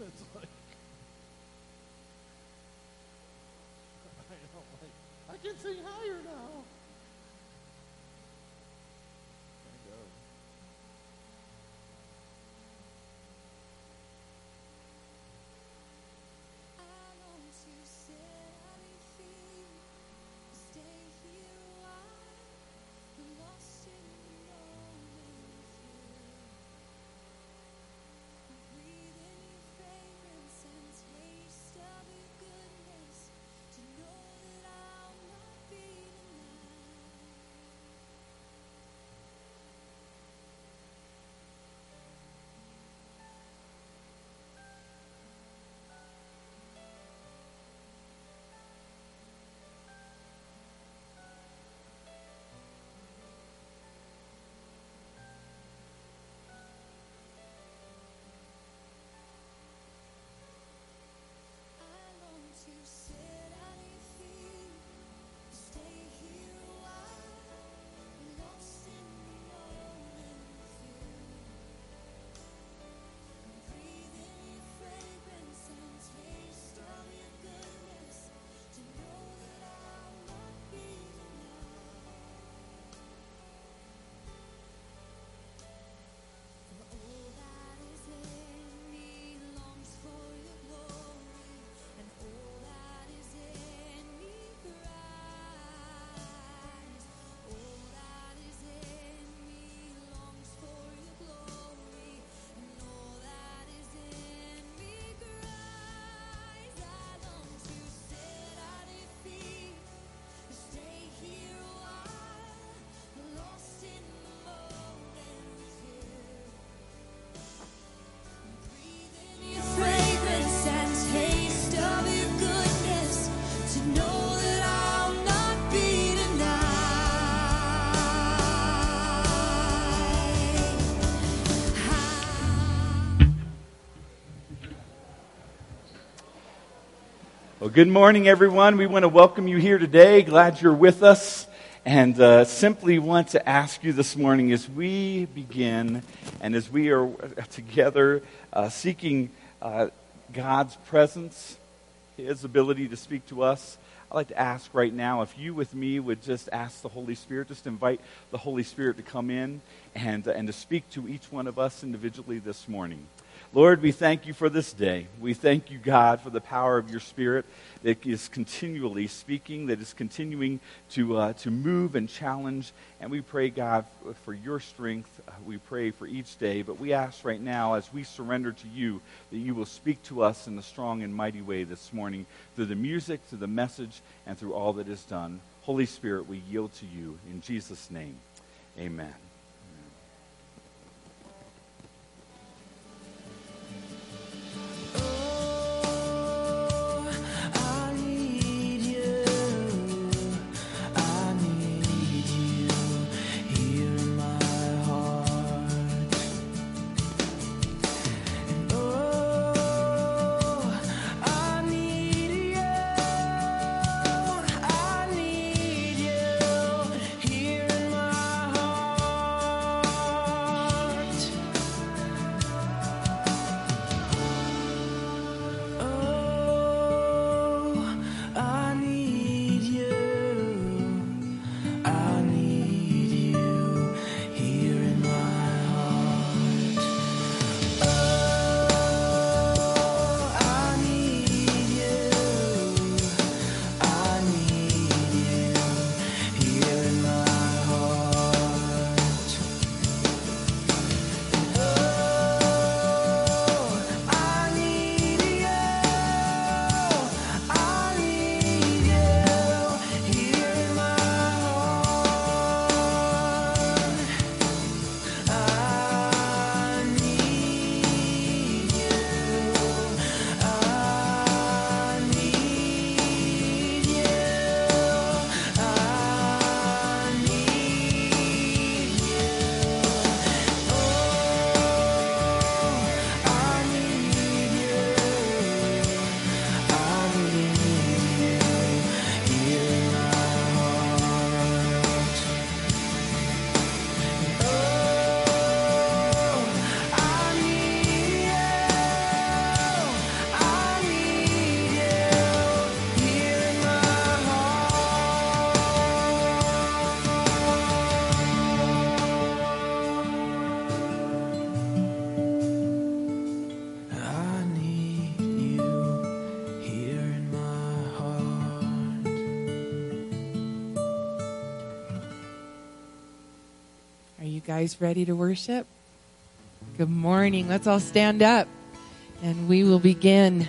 It's like, I know, like, I can sing higher now. Good morning, everyone. We want to welcome you here today. Glad you're with us. And uh, simply want to ask you this morning as we begin and as we are together uh, seeking uh, God's presence, His ability to speak to us, I'd like to ask right now if you with me would just ask the Holy Spirit, just invite the Holy Spirit to come in and, and to speak to each one of us individually this morning. Lord, we thank you for this day. We thank you, God, for the power of your Spirit that is continually speaking, that is continuing to, uh, to move and challenge. And we pray, God, for your strength. Uh, we pray for each day. But we ask right now, as we surrender to you, that you will speak to us in a strong and mighty way this morning through the music, through the message, and through all that is done. Holy Spirit, we yield to you. In Jesus' name, amen. guys ready to worship? Good morning. Let's all stand up and we will begin.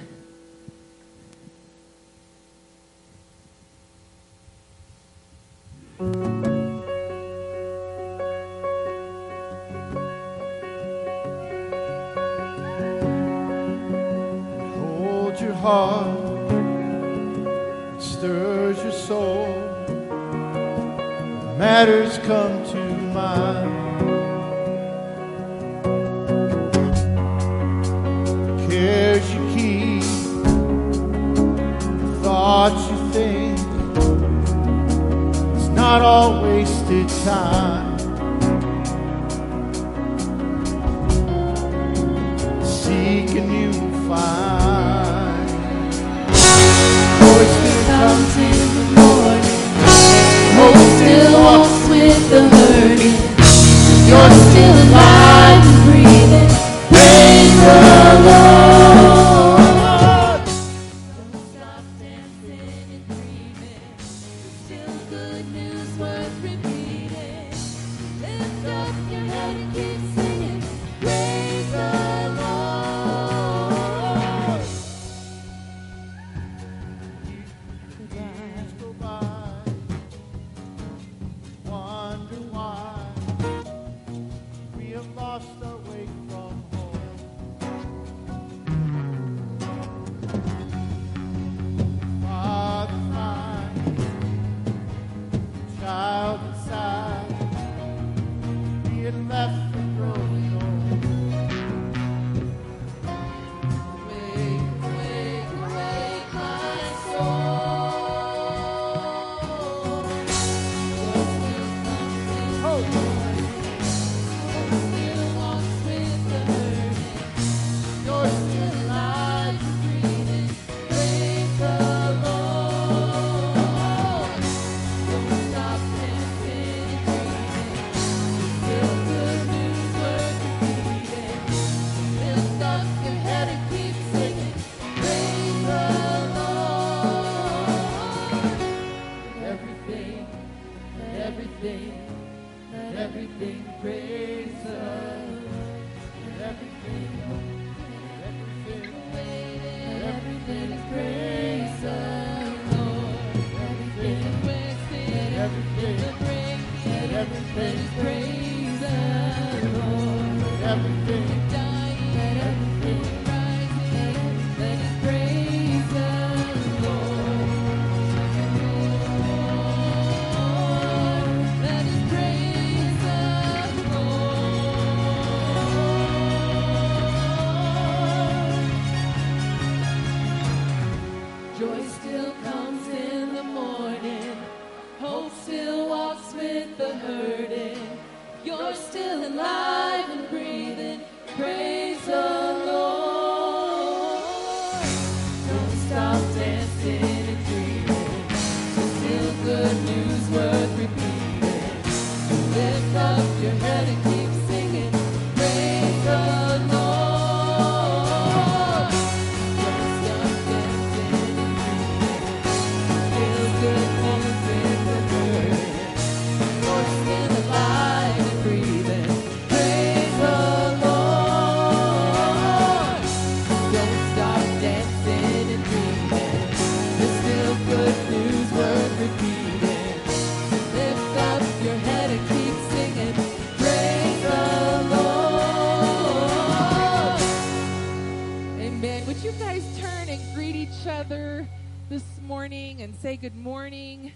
Amen. Would you guys turn and greet each other this morning and say good morning?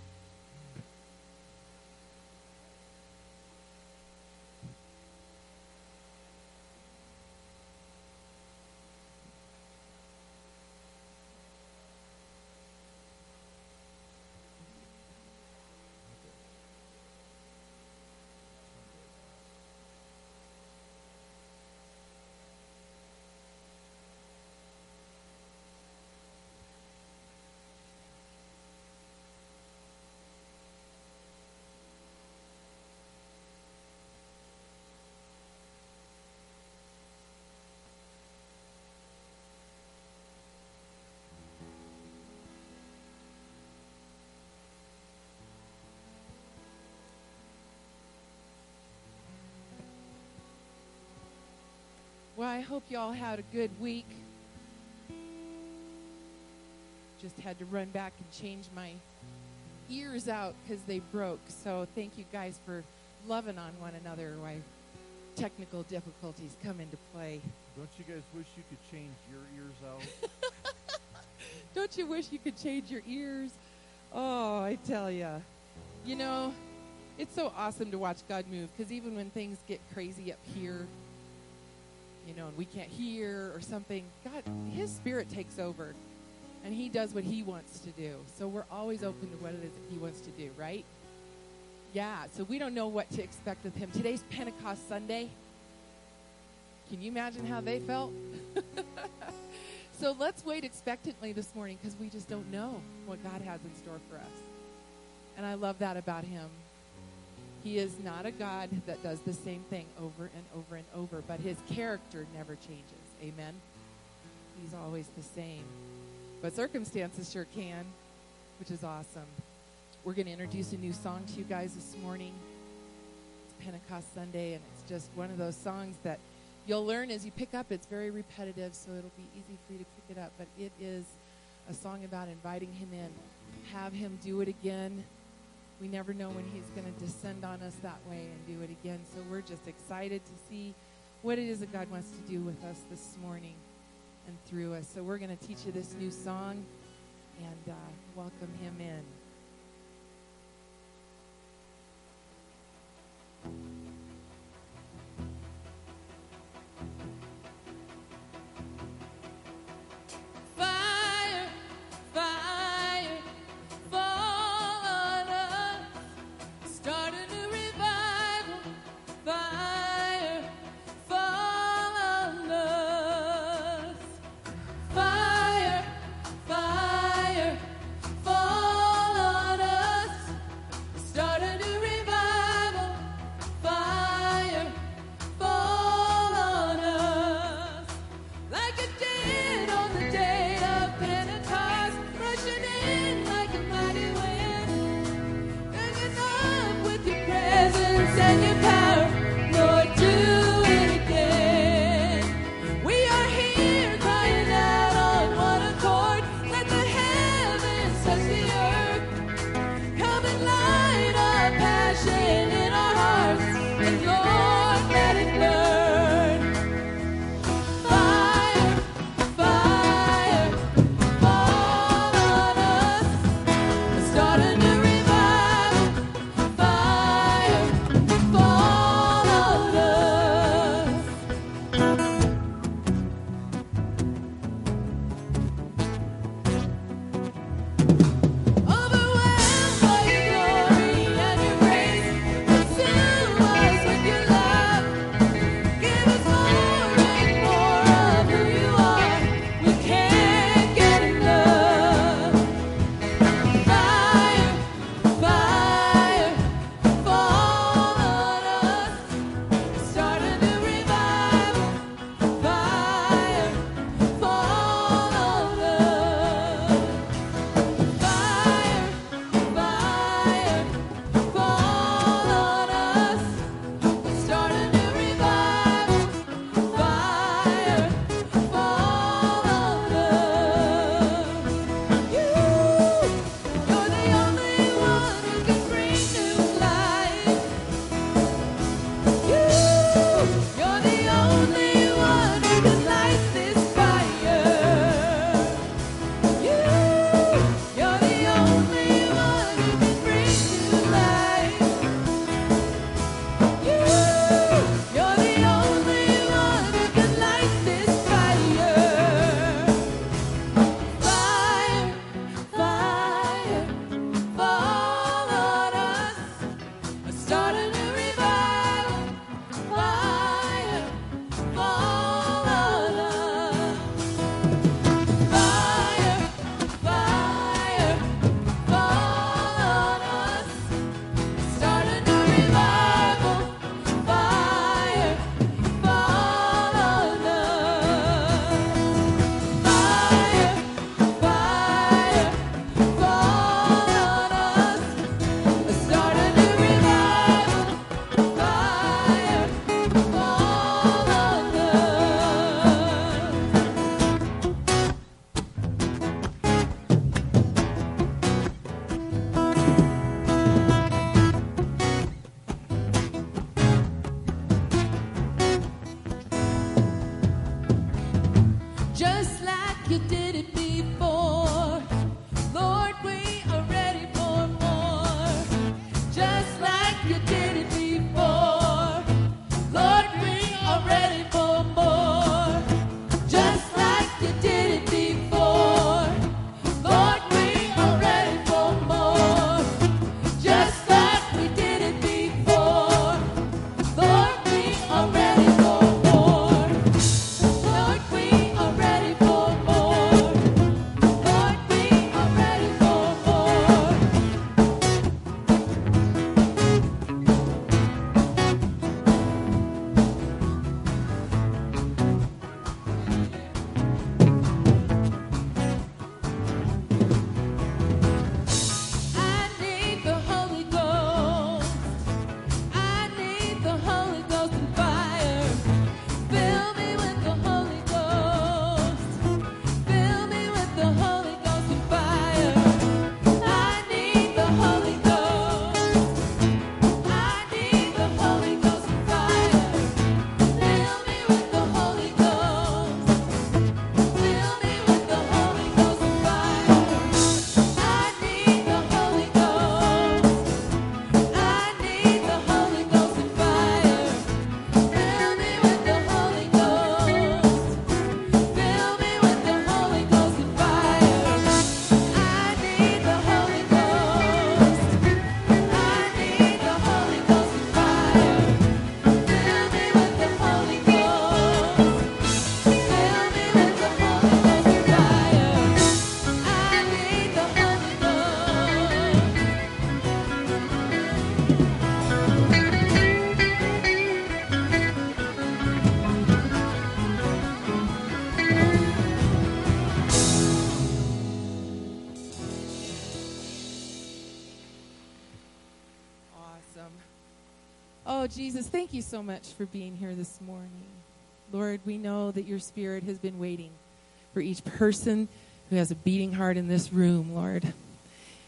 Well, I hope you all had a good week. Just had to run back and change my ears out because they broke. So thank you guys for loving on one another while technical difficulties come into play. Don't you guys wish you could change your ears out? Don't you wish you could change your ears? Oh, I tell you. You know, it's so awesome to watch God move because even when things get crazy up here, you know, and we can't hear or something, God, His Spirit takes over and He does what He wants to do. So we're always open to what it is He wants to do, right? Yeah, so we don't know what to expect with Him. Today's Pentecost Sunday. Can you imagine how they felt? so let's wait expectantly this morning because we just don't know what God has in store for us. And I love that about Him. He is not a God that does the same thing over and over and over, but His character never changes. Amen? He's always the same. But circumstances sure can, which is awesome. We're going to introduce a new song to you guys this morning. It's Pentecost Sunday, and it's just one of those songs that you'll learn as you pick up. It's very repetitive, so it'll be easy for you to pick it up. But it is a song about inviting Him in, have Him do it again. We never know when He's going to descend on us that way and do it again. So we're just excited to see what it is that God wants to do with us this morning and through us. So we're going to teach you this new song and uh, welcome Him in. Jesus, thank you so much for being here this morning. Lord, we know that your spirit has been waiting for each person who has a beating heart in this room, Lord.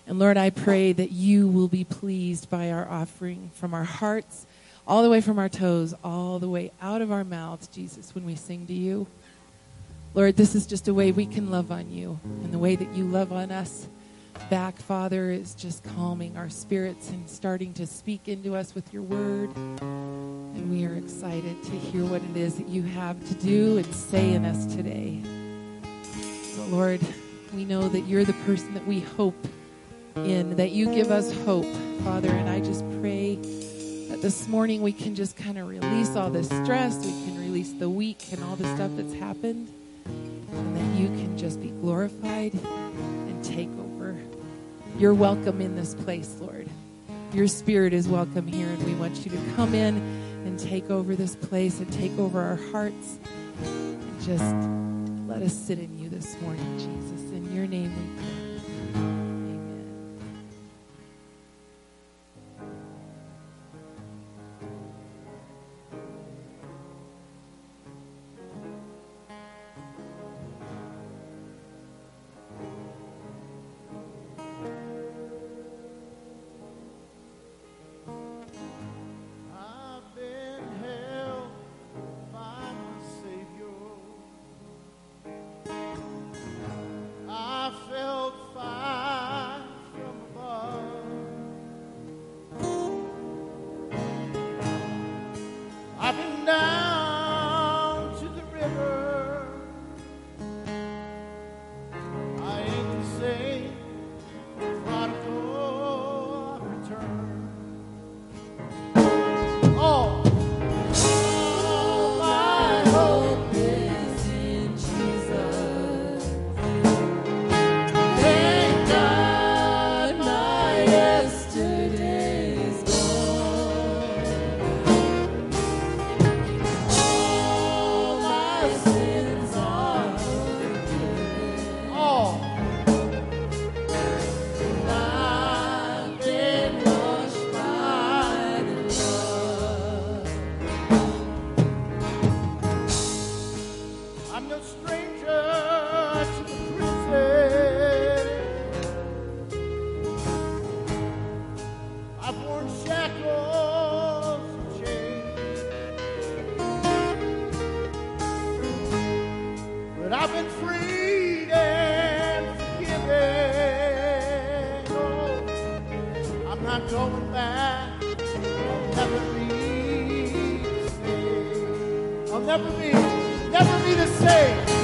And Lord, I pray that you will be pleased by our offering from our hearts, all the way from our toes, all the way out of our mouths, Jesus, when we sing to you. Lord, this is just a way we can love on you. And the way that you love on us back, Father, is just calming our spirits and starting to speak into us with your word. And we are excited to hear what it is that you have to do and say in us today. So, Lord, we know that you're the person that we hope in, that you give us hope, Father. And I just pray that this morning we can just kind of release all this stress, we can release the week and all the stuff that's happened, and that you can just be glorified and take over. You're welcome in this place, Lord. Your spirit is welcome here, and we want you to come in and take over this place and take over our hearts. And just let us sit in you this morning, Jesus. In your name we pray. I'll never be, never be the same.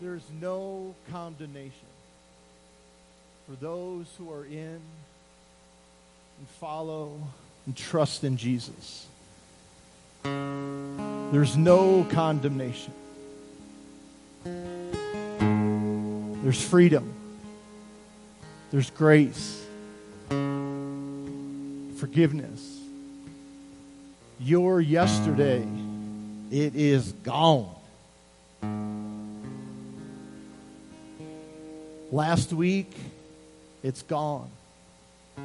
There's no condemnation for those who are in and follow and trust in Jesus. There's no condemnation. There's freedom. There's grace. Forgiveness. Your yesterday, it is gone. Last week, it's gone. I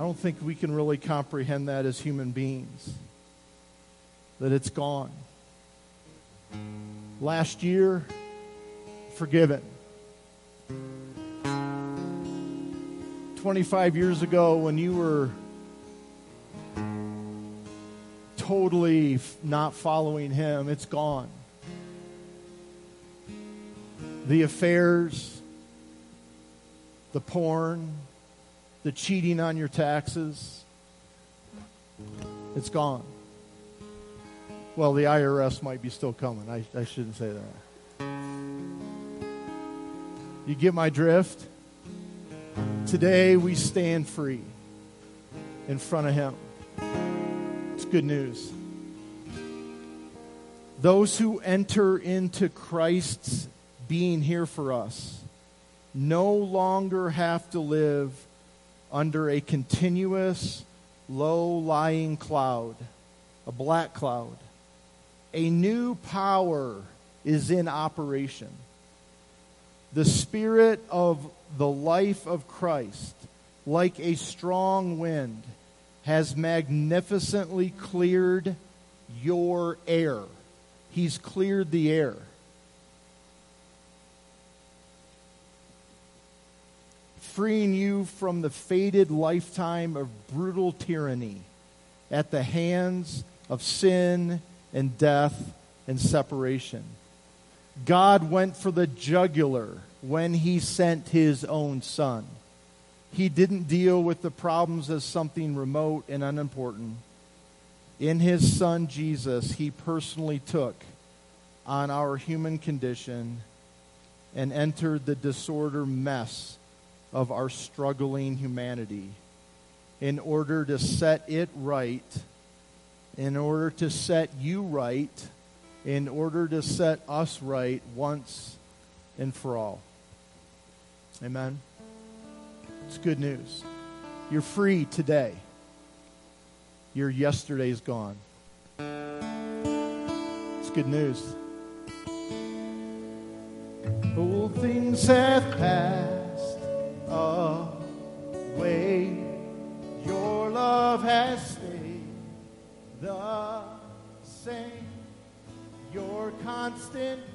don't think we can really comprehend that as human beings. That it's gone. Last year, forgiven. 25 years ago, when you were totally not following Him, it's gone. The affairs, the porn, the cheating on your taxes, it's gone. Well, the IRS might be still coming. I, I shouldn't say that. You get my drift? Today we stand free in front of Him. It's good news. Those who enter into Christ's being here for us no longer have to live under a continuous, low lying cloud, a black cloud. A new power is in operation. The Spirit of the life of Christ, like a strong wind, has magnificently cleared your air. He's cleared the air. Freeing you from the fated lifetime of brutal tyranny at the hands of sin and death and separation. God went for the jugular when he sent his own son. He didn't deal with the problems as something remote and unimportant. In his son Jesus, he personally took on our human condition and entered the disorder mess of our struggling humanity in order to set it right, in order to set you right, in order to set us right once and for all. Amen. It's good news. You're free today. Your yesterday's gone. It's good news. Old things have passed constant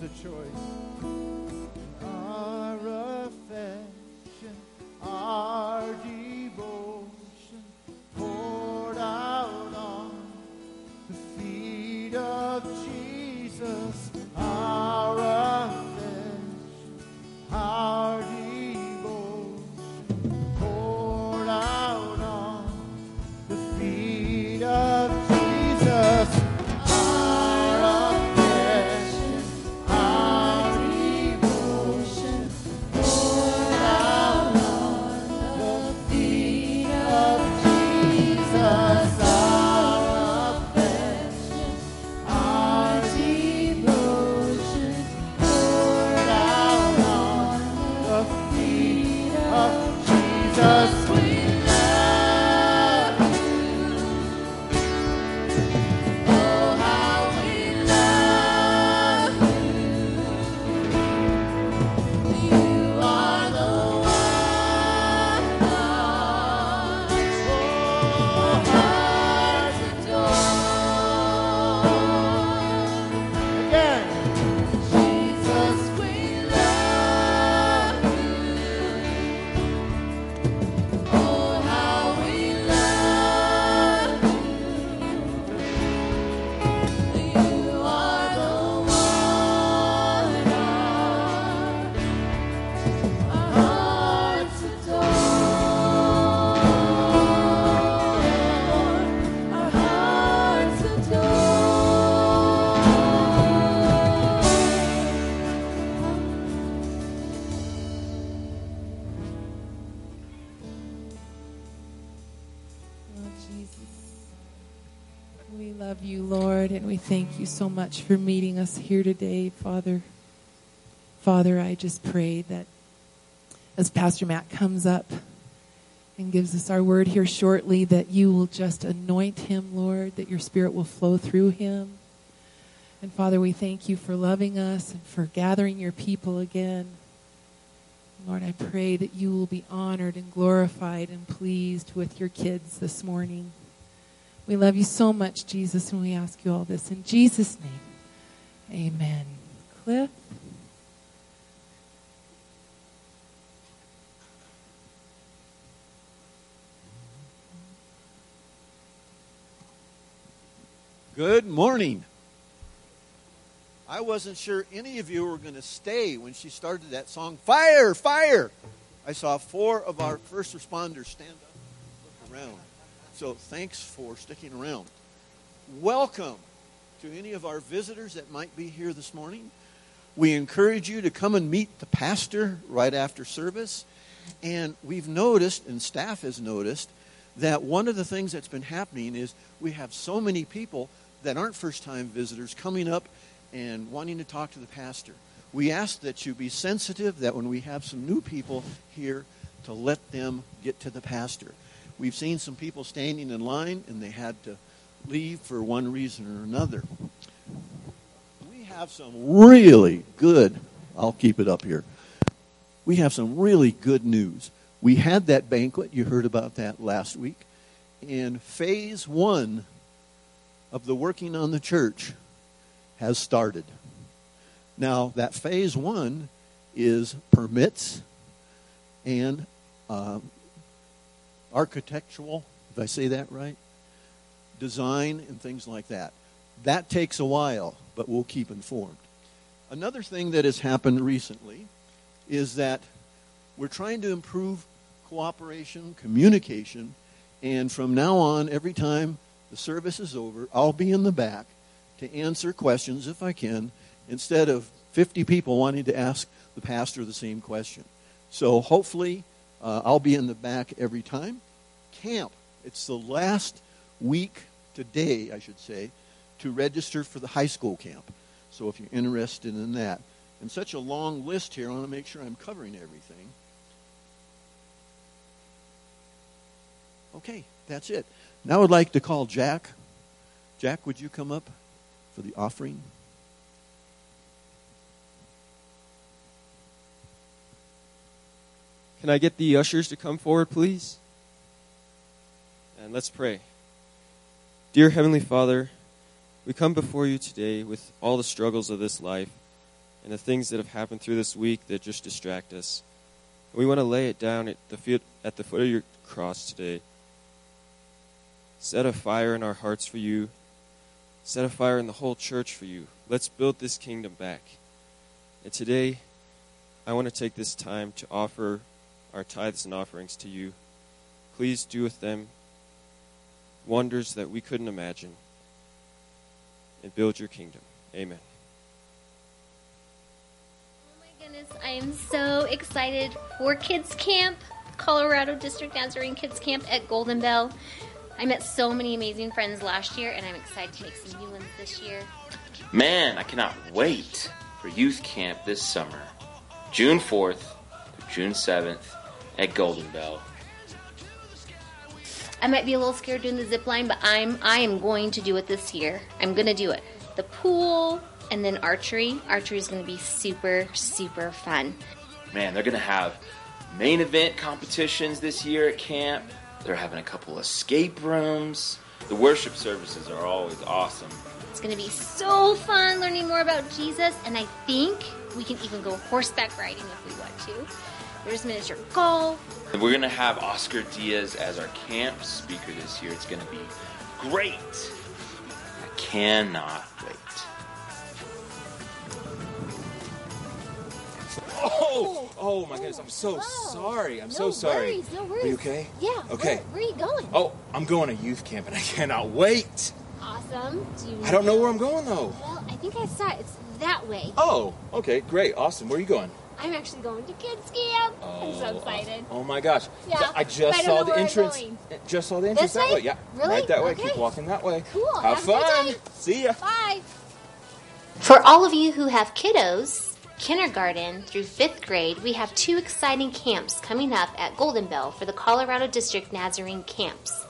A choice. So much for meeting us here today, Father. Father, I just pray that as Pastor Matt comes up and gives us our word here shortly, that you will just anoint him, Lord, that your spirit will flow through him. And Father, we thank you for loving us and for gathering your people again. Lord, I pray that you will be honored and glorified and pleased with your kids this morning. We love you so much, Jesus, and we ask you all this in Jesus' name. Amen. Cliff? Good morning. I wasn't sure any of you were going to stay when she started that song, Fire, Fire. I saw four of our first responders stand up and look around. So thanks for sticking around. Welcome to any of our visitors that might be here this morning. We encourage you to come and meet the pastor right after service. And we've noticed, and staff has noticed, that one of the things that's been happening is we have so many people that aren't first time visitors coming up and wanting to talk to the pastor. We ask that you be sensitive that when we have some new people here, to let them get to the pastor. We've seen some people standing in line and they had to leave for one reason or another. We have some really good, I'll keep it up here. We have some really good news. We had that banquet, you heard about that last week. And phase one of the working on the church has started. Now, that phase one is permits and um, architectural, if I say that right, design and things like that. That takes a while, but we'll keep informed. Another thing that has happened recently is that we're trying to improve cooperation, communication, and from now on, every time the service is over, I'll be in the back to answer questions if I can, instead of 50 people wanting to ask the pastor the same question. So hopefully, uh, I'll be in the back every time. Camp, it's the last week today, I should say, to register for the high school camp. So if you're interested in that, and such a long list here, I want to make sure I'm covering everything. Okay, that's it. Now I'd like to call Jack. Jack, would you come up for the offering? Can I get the ushers to come forward, please? And let's pray. Dear Heavenly Father, we come before you today with all the struggles of this life and the things that have happened through this week that just distract us. We want to lay it down at the foot, at the foot of your cross today. Set a fire in our hearts for you. Set a fire in the whole church for you. Let's build this kingdom back. And today, I want to take this time to offer our tithes and offerings to you. Please do with them wonders that we couldn't imagine and build your kingdom. Amen. Oh my goodness, I am so excited for Kids Camp, Colorado District Nazarene Kids Camp at Golden Bell. I met so many amazing friends last year, and I'm excited to make some new ones this year. Man, I cannot wait for youth camp this summer. June 4th through June 7th at Golden Bell. I might be a little scared doing the zip line, but I'm I am going to do it this year. I'm gonna do it. The pool and then archery. Archery is gonna be super super fun. Man, they're going to have main event competitions this year at camp. They're having a couple escape rooms. The worship services are always awesome. It's gonna be so fun learning more about Jesus, and I think we can even go horseback riding if we want to. There's miniature golf. And we're going to have Oscar Diaz as our camp speaker this year. It's going to be great. I cannot wait. Oh, oh my goodness! I'm so oh, sorry. I'm so sorry. no worries. Are you okay? Yeah. Okay. Where, where are you going? Oh, I'm going to youth camp and I cannot wait. Awesome. Do you I don't know where I'm going though. Well, I think I saw it. It's that way. Oh, okay, great, awesome. Where are you going? I'm actually going to kids camp. I'm so Oh, excited. Oh my gosh! Yeah, I just I saw the entrance. Just saw the entrance that way? way. Yeah, Really? right that way. Okay. Keep walking that way. Cool. Have, Have fun. See ya. Bye. For all of you who have kiddos, kindergarten through fifth grade, we have two exciting camps coming up at Golden Bell for the Colorado District Nazarene camps.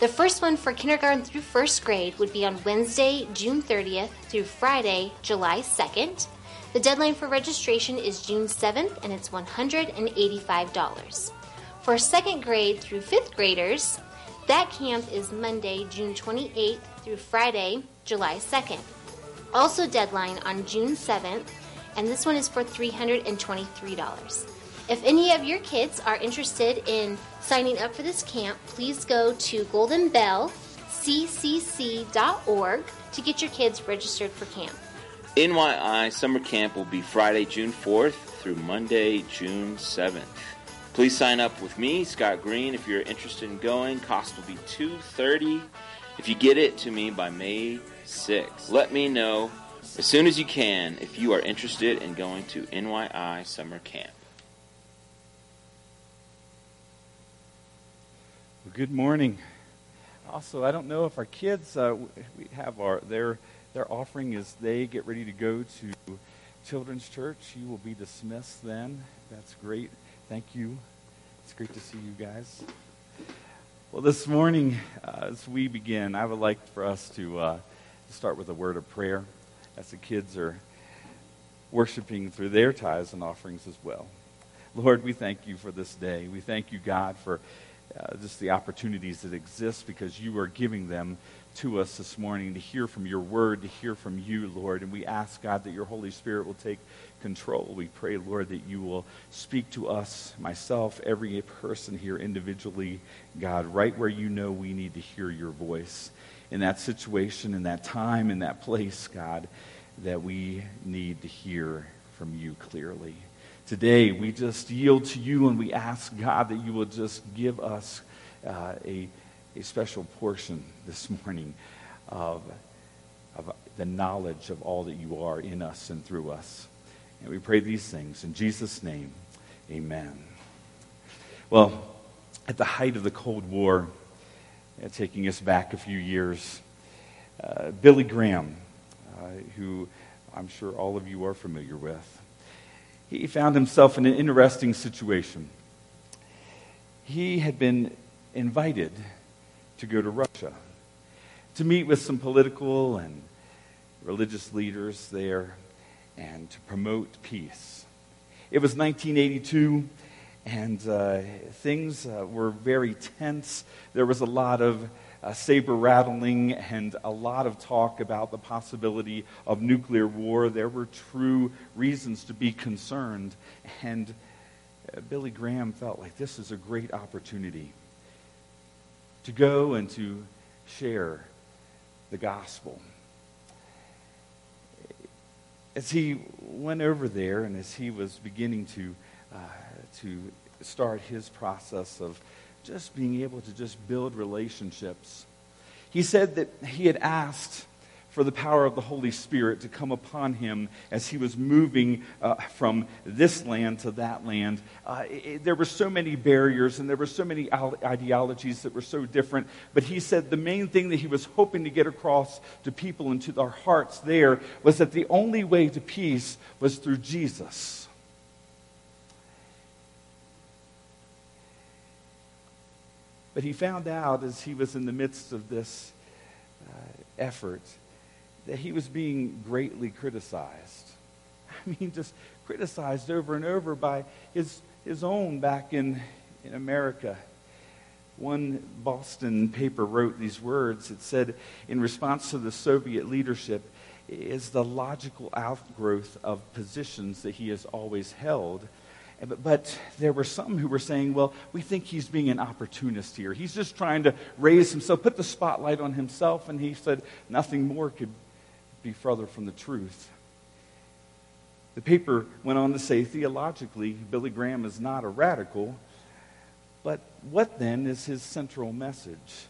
The first one for kindergarten through first grade would be on Wednesday, June 30th through Friday, July 2nd. The deadline for registration is June 7th and it's $185. For second grade through fifth graders, that camp is Monday, June 28th through Friday, July 2nd. Also, deadline on June 7th, and this one is for $323. If any of your kids are interested in signing up for this camp, please go to goldenbellccc.org to get your kids registered for camp. NYI Summer Camp will be Friday, June 4th through Monday, June 7th. Please sign up with me, Scott Green, if you're interested in going. Cost will be 230 if you get it to me by May 6th. Let me know as soon as you can if you are interested in going to NYI Summer Camp. Well, good morning. Also, I don't know if our kids uh, we have our their their offering as they get ready to go to children's church. You will be dismissed then. That's great. Thank you. It's great to see you guys. Well, this morning, uh, as we begin, I would like for us to uh, start with a word of prayer as the kids are worshiping through their tithes and offerings as well. Lord, we thank you for this day. We thank you, God, for uh, just the opportunities that exist because you are giving them to us this morning to hear from your word, to hear from you, Lord. And we ask, God, that your Holy Spirit will take control. We pray, Lord, that you will speak to us, myself, every person here individually, God, right where you know we need to hear your voice. In that situation, in that time, in that place, God, that we need to hear from you clearly. Today, we just yield to you and we ask, God, that you will just give us uh, a, a special portion this morning of, of the knowledge of all that you are in us and through us. And we pray these things in Jesus' name. Amen. Well, at the height of the Cold War, uh, taking us back a few years, uh, Billy Graham, uh, who I'm sure all of you are familiar with, he found himself in an interesting situation. He had been invited to go to Russia to meet with some political and religious leaders there and to promote peace. It was 1982, and uh, things uh, were very tense. There was a lot of uh, saber rattling and a lot of talk about the possibility of nuclear war. There were true reasons to be concerned, and uh, Billy Graham felt like this is a great opportunity to go and to share the gospel. As he went over there and as he was beginning to, uh, to start his process of just being able to just build relationships, he said that he had asked for the power of the Holy Spirit to come upon him as he was moving uh, from this land to that land. Uh, it, there were so many barriers and there were so many ideologies that were so different. But he said the main thing that he was hoping to get across to people and to our hearts there was that the only way to peace was through Jesus. But he found out as he was in the midst of this uh, effort that he was being greatly criticized. I mean, just criticized over and over by his, his own back in, in America. One Boston paper wrote these words. It said, in response to the Soviet leadership, is the logical outgrowth of positions that he has always held. But, but, there were some who were saying, well, we think he's being an opportunist here. He's just trying to raise himself, put the spotlight on himself. And he said, nothing more could be further from the truth. The paper went on to say theologically, Billy Graham is not a radical, but what then is his central message?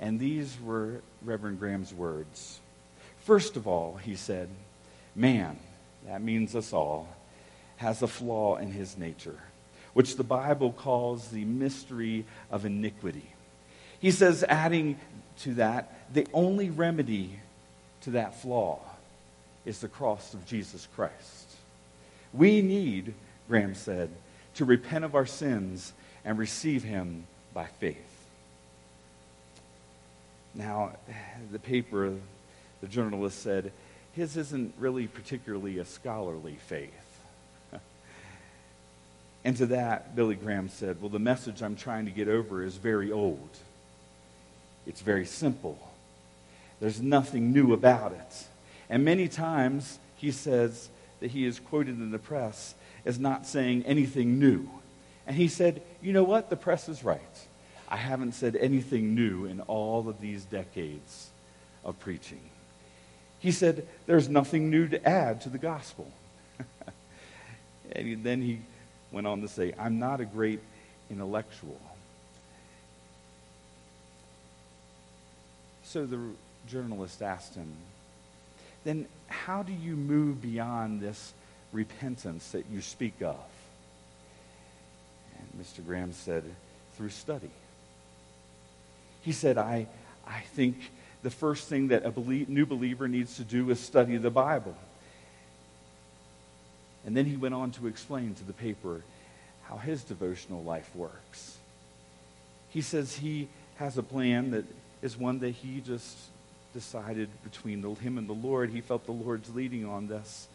And these were Reverend Graham's words. First of all, he said, man, that means us all, has a flaw in his nature, which the Bible calls the mystery of iniquity. He says, adding to that, the only remedy to that flaw is the cross of Jesus Christ. We need, Graham said, to repent of our sins and receive him by faith. Now, the paper, the journalist said, his isn't really particularly a scholarly faith. and to that, Billy Graham said, Well, the message I'm trying to get over is very old. It's very simple. There's nothing new about it. And many times he says that he is quoted in the press as not saying anything new. And he said, You know what? The press is right. I haven't said anything new in all of these decades of preaching. He said, There's nothing new to add to the gospel. and then he went on to say, I'm not a great intellectual. So the journalist asked him, then how do you move beyond this repentance that you speak of? And Mr. Graham said, through study. He said, I, I think the first thing that a belie- new believer needs to do is study the Bible. And then he went on to explain to the paper how his devotional life works. He says he has a plan that is one that he just decided between the, him and the Lord. He felt the Lord's leading on this.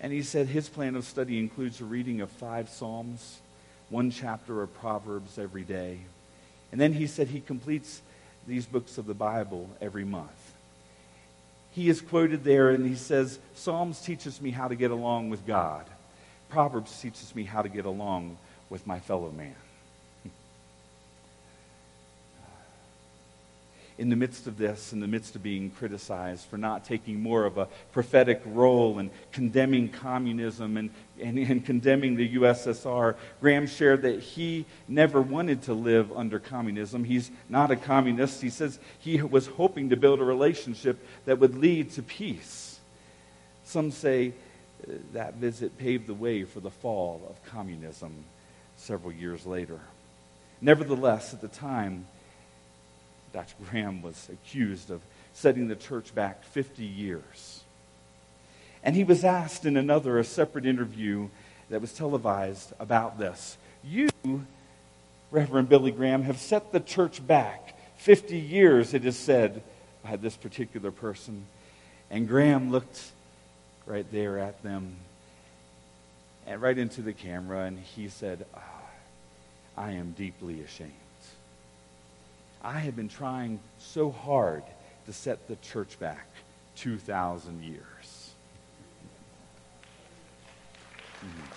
And he said his plan of study includes a reading of five Psalms, one chapter of Proverbs every day. And then he said he completes these books of the Bible every month. He is quoted there and he says, Psalms teaches me how to get along with God. Proverbs teaches me how to get along with my fellow man. In the midst of this, in the midst of being criticized for not taking more of a prophetic role and condemning communism and, and, and, condemning the USSR, Graham shared that he never wanted to live under communism. He's not a communist. He says he was hoping to build a relationship that would lead to peace. Some say uh, that visit paved the way for the fall of communism several years later. Nevertheless, at the time, Dr. Graham was accused of setting the church back 50 years. And he was asked in another, a separate interview that was televised about this. You, Reverend Billy Graham, have set the church back 50 years, it is said by this particular person. And Graham looked right there at them and right into the camera, and he said, oh, I am deeply ashamed. I have been trying so hard to set the church back 2,000 years. Mm-hmm.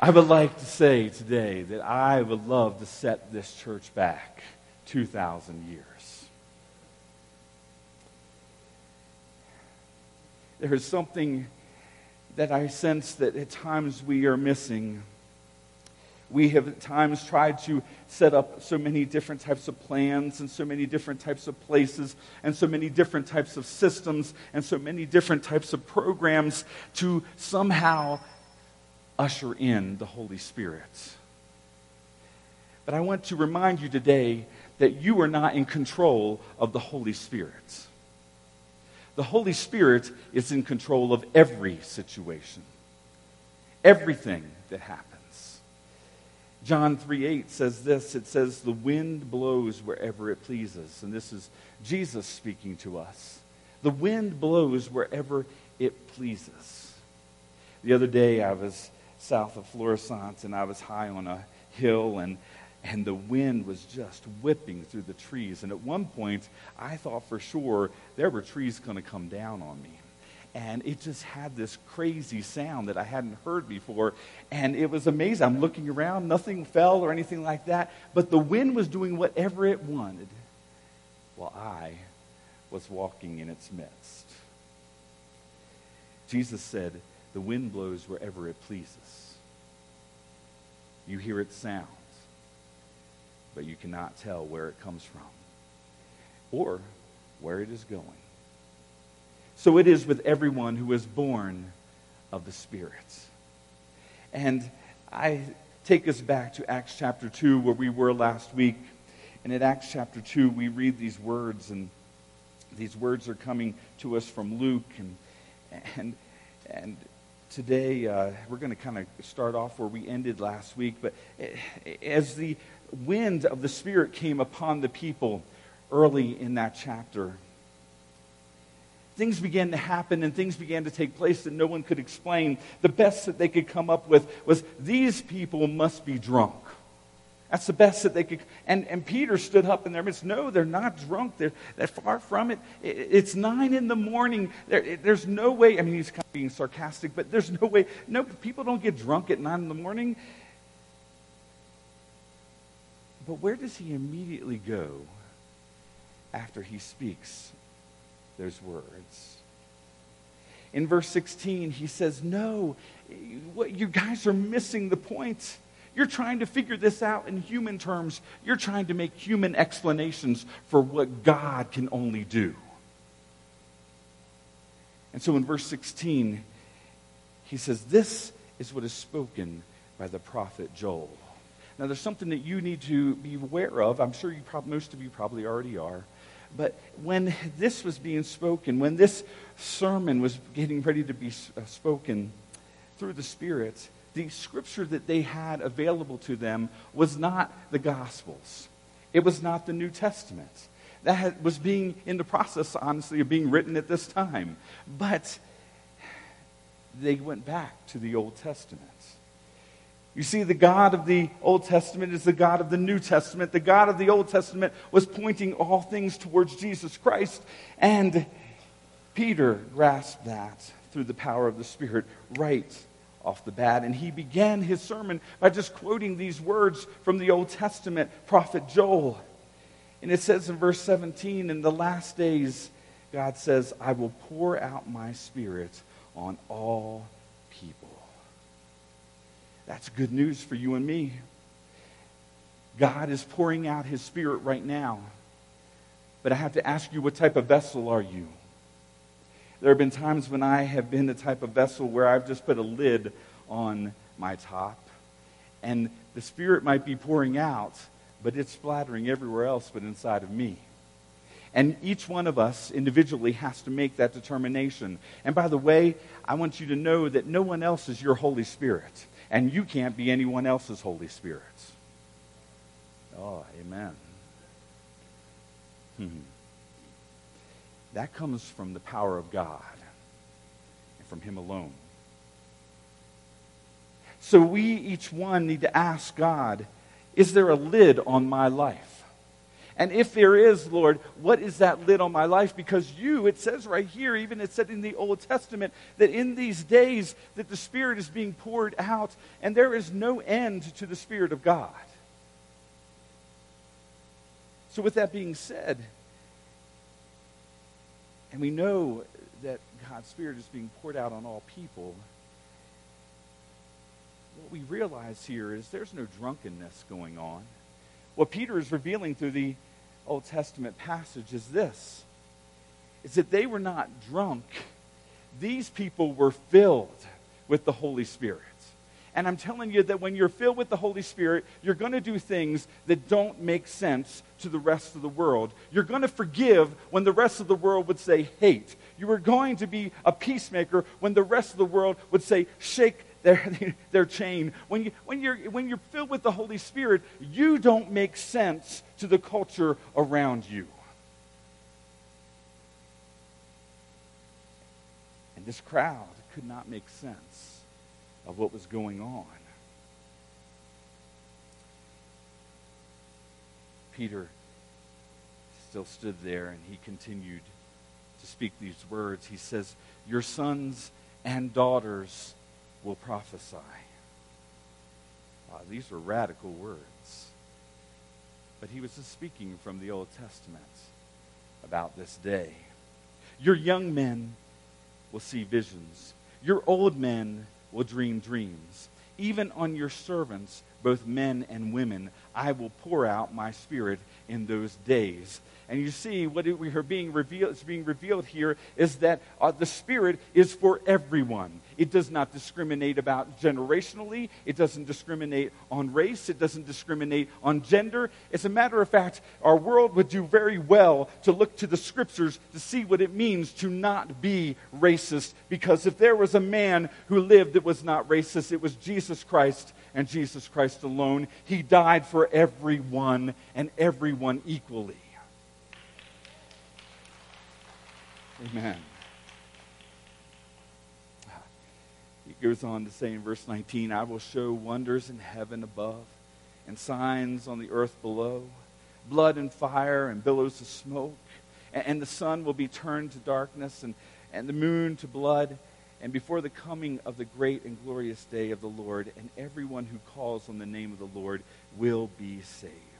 I would like to say today that I would love to set this church back 2,000 years. There is something that I sense that at times we are missing we have at times tried to set up so many different types of plans and so many different types of places and so many different types of systems and so many different types of programs to somehow usher in the Holy Spirit. But I want to remind you today that you are not in control of the Holy Spirit. The Holy Spirit is in control of every situation, everything that happens. John 3 8 says this it says, The wind blows wherever it pleases. And this is Jesus speaking to us. The wind blows wherever it pleases. The other day, I was south of Florissant and I was high on a hill, and, and the wind was just whipping through the trees. And at one point, I thought for sure there were trees going to come down on me and it just had this crazy sound that I hadn't heard before. And it was amazing. I'm looking around, nothing fell or anything like that, but the wind was doing whatever it wanted while I was walking in its midst. Jesus said, The wind blows wherever it pleases. You hear its sound, but you cannot tell where it comes from or where it is going. So it is with everyone who is born of the Spirit. And I take us back to Acts chapter 2, where we were last week. And in Acts chapter 2, we read these words, and these words are coming to us from Luke. And, and, and today, uh, we're going to kind of start off where we ended last week. But as the wind of the Spirit came upon the people early in that chapter, things began to happen and things began to take place that no one could explain. The best that they could come up with was these people must be drunk. That's the best that they could. And, and Peter stood up in their midst. No, they're not drunk. They're, they're far from it. it. It's nine in the morning. There, there's no way. I mean, he's kind of being sarcastic, but there's no way. No, people don't get drunk at nine in the morning. But where does he immediately go after he speaks those words. In verse 16, he says, No, what, you guys are missing the point. You're trying to figure this out in human terms. You're trying to make human explanations for what God can only do. And so in verse 16, he says, This is what is spoken by the prophet Joel. Now, there's something that you need to be aware of. I'm sure you most of you probably already are. But when this was being spoken, when this sermon was getting ready to be uh, spoken through the Spirit, the scripture that they had available to them was not the Gospels. It was not the New Testament. That was being in the process, honestly, of being written at this time. But they went back to the Old Testament. You see, the God of the Old Testament is the God of the New Testament. The God of the Old Testament was pointing all things towards Jesus Christ. And Peter grasped that through the power of the Spirit right off the bat. And he began his sermon by just quoting these words from the Old Testament prophet Joel. And it says in verse 17, in the last days, God says, I will pour out my spirit on all. That's good news for you and me. God is pouring out his spirit right now. But I have to ask you, what type of vessel are you? There have been times when I have been the type of vessel where I've just put a lid on my top, and the Spirit might be pouring out, but it's splattering everywhere else but inside of me. And each one of us individually has to make that determination. And by the way, I want you to know that no one else is your Holy Spirit, and you can't be anyone else's Holy Spirit. Oh, amen. Hmm. That comes from the power of God and from Him alone. So we, each one, need to ask God is there a lid on my life? And if there is, Lord, what is that lid on my life? Because you, it says right here, even it said in the Old Testament, that in these days that the Spirit is being poured out, and there is no end to the Spirit of God. So with that being said, and we know that God's Spirit is being poured out on all people, what we realize here is there's no drunkenness going on. What Peter is revealing through the Old Testament passage is this is that they were not drunk. These people were filled with the Holy Spirit. And I'm telling you that when you're filled with the Holy Spirit, you're going to do things that don't make sense to the rest of the world. You're going to forgive when the rest of the world would say hate. You are going to be a peacemaker when the rest of the world would say shake their, their chain. When, you, when, you're, when you're filled with the Holy Spirit, you don't make sense to the culture around you. And this crowd could not make sense of what was going on. Peter still stood there and he continued to speak these words. He says, Your sons and daughters will prophesy. Wow, these were radical words. But he was speaking from the Old Testament about this day. Your young men will see visions. Your old men will dream dreams. Even on your servants, both men and women, I will pour out my spirit in those days. And you see, what we are being revealed is being revealed here is that uh, the Spirit is for everyone. It does not discriminate about generationally. It doesn't discriminate on race. It doesn't discriminate on gender. As a matter of fact, our world would do very well to look to the Scriptures to see what it means to not be racist. Because if there was a man who lived that was not racist, it was Jesus Christ and Jesus Christ alone. He died for everyone and everyone equally. Amen. He goes on to say in verse 19, I will show wonders in heaven above and signs on the earth below, blood and fire and billows of smoke. And, the sun will be turned to darkness and, and the moon to blood. And before the coming of the great and glorious day of the Lord, and everyone who calls on the name of the Lord will be saved.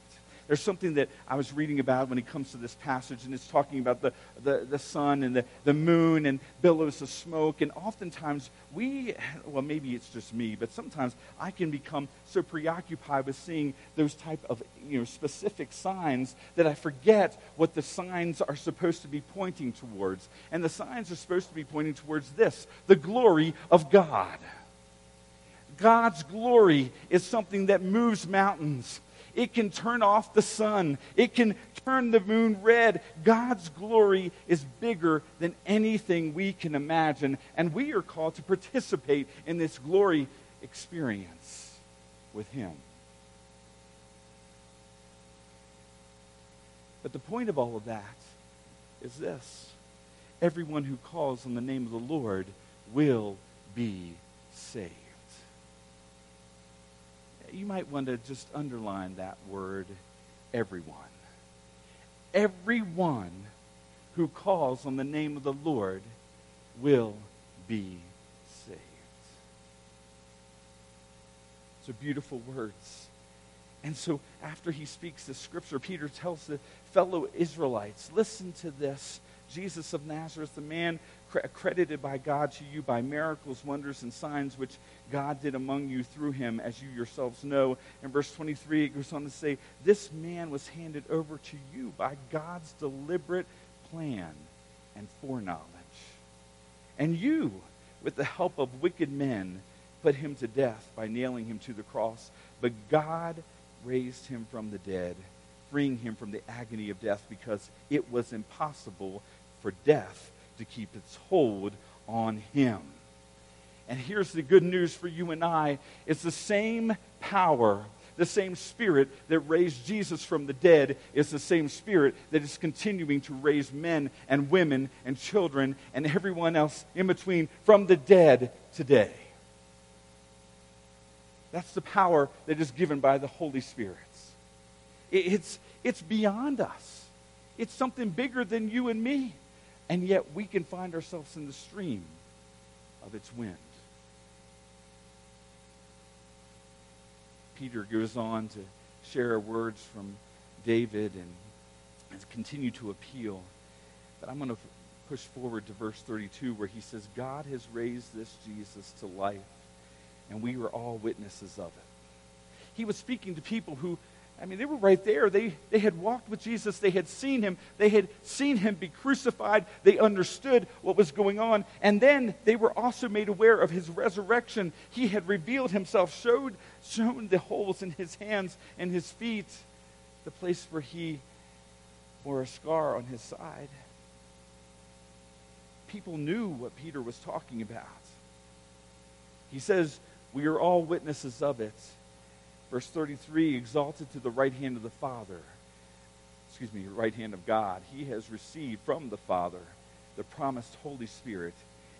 There's something that I was reading about when it comes to this passage, and it's talking about the, the, the sun and the, the moon and billows of smoke. And oftentimes we, well, maybe it's just me, but sometimes I can become so preoccupied with seeing those type of you know, specific signs that I forget what the signs are supposed to be pointing towards. And the signs are supposed to be pointing towards this the glory of God. God's glory is something that moves mountains. It can turn off the sun. It can turn the moon red. God's glory is bigger than anything we can imagine. And we are called to participate in this glory experience with Him. But the point of all of that is this everyone who calls on the name of the Lord will be saved. You might want to just underline that word, everyone. Everyone who calls on the name of the Lord will be saved. So beautiful words. And so after he speaks this scripture, Peter tells the fellow Israelites, listen to this. Jesus of Nazareth, the man accredited by God to you by miracles, wonders, and signs which God did among you through him, as you yourselves know. In verse 23, it goes on to say, This man was handed over to you by God's deliberate plan and foreknowledge. And you, with the help of wicked men, put him to death by nailing him to the cross. But God raised him from the dead, freeing him from the agony of death because it was impossible for death to keep its hold on him. And here's the good news for you and I it's the same power, the same spirit that raised Jesus from the dead is the same spirit that is continuing to raise men and women and children and everyone else in between from the dead today. That's the power that is given by the Holy Spirit. It's, it's beyond us. It's something bigger than you and me. And yet we can find ourselves in the stream of its wind. Peter goes on to share words from David and, continue to appeal. But I'm going to push forward to verse 32 where he says, God has raised this Jesus to life, and we were all witnesses of it. He was speaking to people who, I mean, they were right there. They, they had walked with Jesus. They had seen him. They had seen him be crucified. They understood what was going on. And then they were also made aware of his resurrection. He had revealed himself, showed, shown the holes in his hands and his feet, the place where he bore a scar on his side. People knew what Peter was talking about. He says, We are all witnesses of it. Verse 33 exalted to the right hand of the Father, excuse me, right hand of God, he has received from the Father the promised Holy Spirit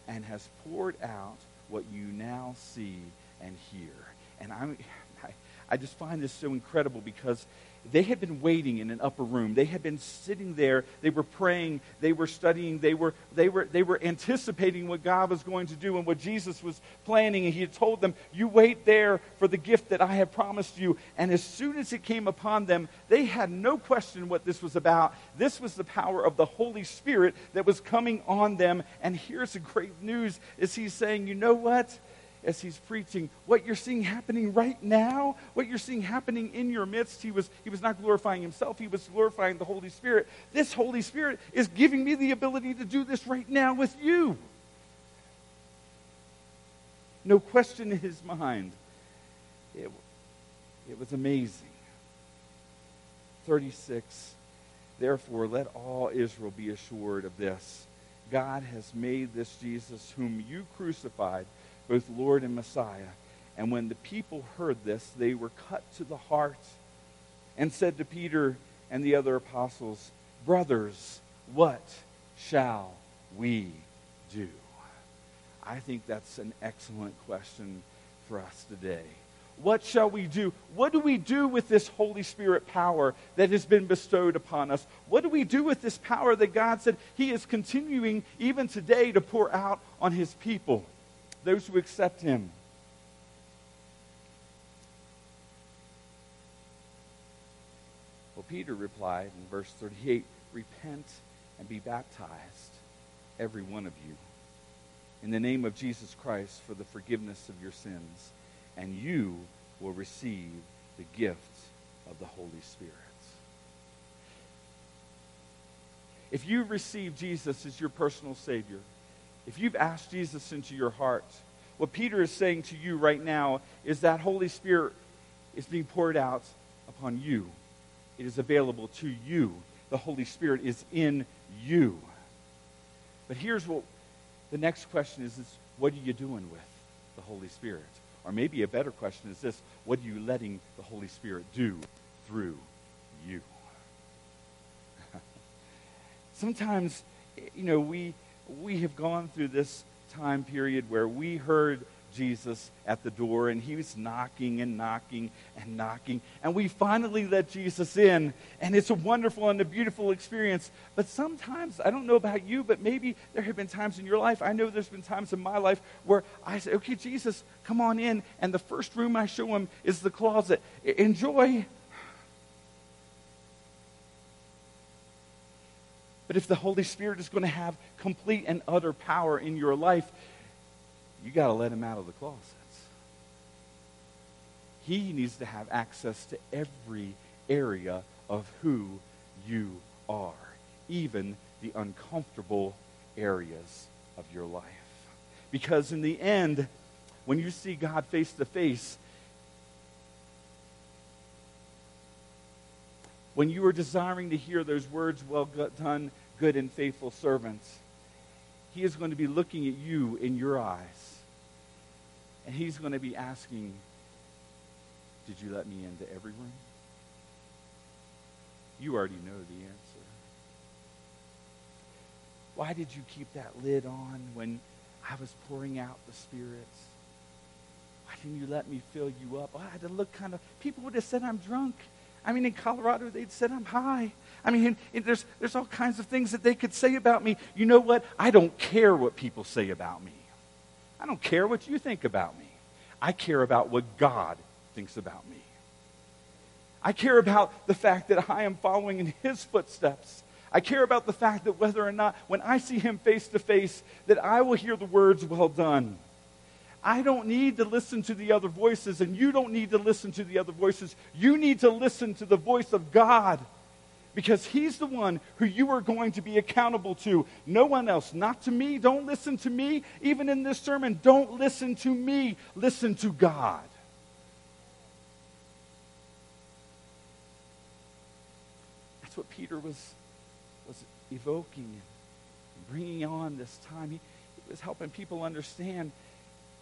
and has poured out what you now see and hear. And I'm, I, I just find this so incredible because they had been waiting in an upper room. They had been sitting there. They were praying. They were studying. They were, they were, they were anticipating what God was going to do and what Jesus was planning. And he had told them, You wait there for the gift that I have promised you. And as soon as it came upon them, they had no question what this was about. This was the power of the Holy Spirit that was coming on them. And here's the great news is he's saying, You know what? As he's preaching what you're seeing happening right now what you're seeing happening in your midst he was he was not glorifying himself he was glorifying the holy spirit. This holy spirit is giving me the ability to do this right now with you. No question in his mind. It, it was amazing. 36 therefore let all israel be assured of this. God has made this jesus whom you crucified both Lord and Messiah. And when the people heard this, they were cut to the heart and said to Peter and the other apostles, Brothers, what shall we do? I think that's an excellent question for us today. What shall we do? What do we do with this Holy Spirit power that has been bestowed upon us? What do we do with this power that God said He is continuing even today to pour out on His people? Those who accept him. Well, Peter replied in verse 38 Repent and be baptized, every one of you, in the name of Jesus Christ for the forgiveness of your sins, and you will receive the gift of the Holy Spirit. If you receive Jesus as your personal Savior, if you've asked Jesus into your heart, what Peter is saying to you right now is that Holy Spirit is being poured out upon you. It is available to you. The Holy Spirit is in you. But here's what the next question is, is what are you doing with the Holy Spirit? Or maybe a better question is this what are you letting the Holy Spirit do through you? Sometimes, you know, we we have gone through this time period where we heard Jesus at the door, and he was knocking and knocking and knocking. And we finally let Jesus in, and it's a wonderful and a beautiful experience. But sometimes, I don't know about you, but maybe there have been times in your life, I know there's been times in my life where I say, okay, Jesus, come on in. And the first room I show him is the closet. Enjoy. But if the Holy Spirit is going to have complete and utter power in your life, you got to let him out of the closets. He needs to have access to every area of who you are, even the uncomfortable areas of your life. Because in the end, when you see God face to face, when you are desiring to hear those words, well done, good and faithful servants, he is going to be looking at you in your eyes. And he's going to be asking, Did you let me into every room? You already know the answer. Why did you keep that lid on when I was pouring out the spirits? Why didn't you let me fill you up? I had to look kind of, people would have said I'm drunk. I mean, in Colorado, they'd said I'm high. I mean, there's, there's all kinds of things that they could say about me. You know what? I don't care what people say about me. I don't care what you think about me. I care about what God thinks about me. I care about the fact that I am following in his footsteps. I care about the fact that whether or not, when I see him face to face, that I will hear the words, well done. I don't need to listen to the other voices, and you don't need to listen to the other voices. You need to listen to the voice of God because He's the one who you are going to be accountable to. No one else. Not to me. Don't listen to me. Even in this sermon, don't listen to me. Listen to God. That's what Peter was, was evoking and bringing on this time. He, he was helping people understand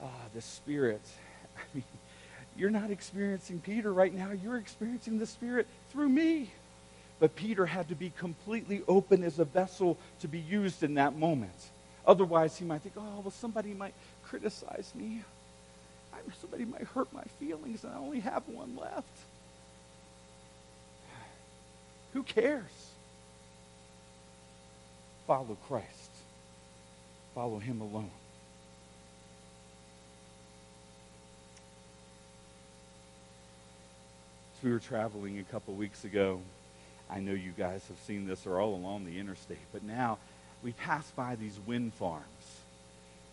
ah, the Spirit. I mean, you're not experiencing Peter right now. You're experiencing the Spirit through me. But Peter had to be completely open as a vessel to be used in that moment. Otherwise, he might think, oh, well, somebody might criticize me. Somebody might hurt my feelings, and I only have one left. Who cares? Follow Christ. Follow him alone. As we were traveling a couple weeks ago, I know you guys have seen this or all along the interstate, but now we pass by these wind farms.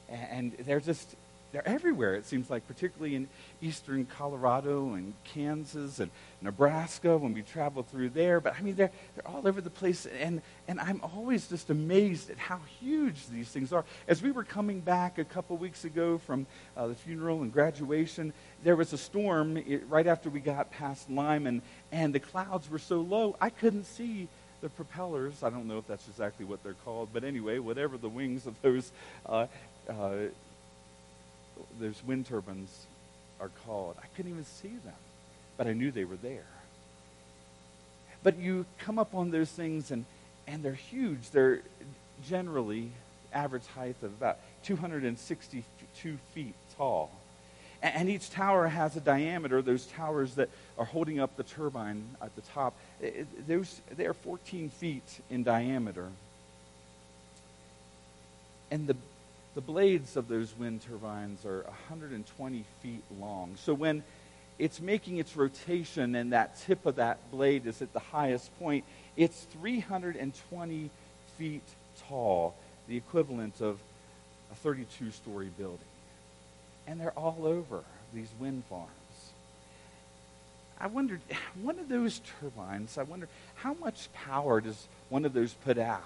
And they're just, they're everywhere, it seems like, particularly in eastern Colorado and Kansas and Nebraska when we travel through there. But I mean, they're, they're all over the place. And, and I'm always just amazed at how huge these things are. As we were coming back a couple weeks ago from uh, the funeral and graduation, there was a storm it, right after we got past Limon, and the clouds were so low, I couldn't see the propellers. I don't know if that's exactly what they're called, but anyway, whatever the wings of those uh, uh, those wind turbines are called. I couldn't even see them, but I knew they were there. But you come up on those things, and, and they're huge. They're generally average height of about 262 feet tall. A- And each tower has a diameter, those towers that are holding up the turbine at the top, those, they're 14 feet in diameter. And the, the blades of those wind turbines are 120 feet long. So when it's making its rotation and that tip of that blade is at the highest point, it's 320 feet tall, the equivalent of a 32 story building. And they're all over these wind farms. I wondered, one of those turbines, I wonder how much power does one of those put out?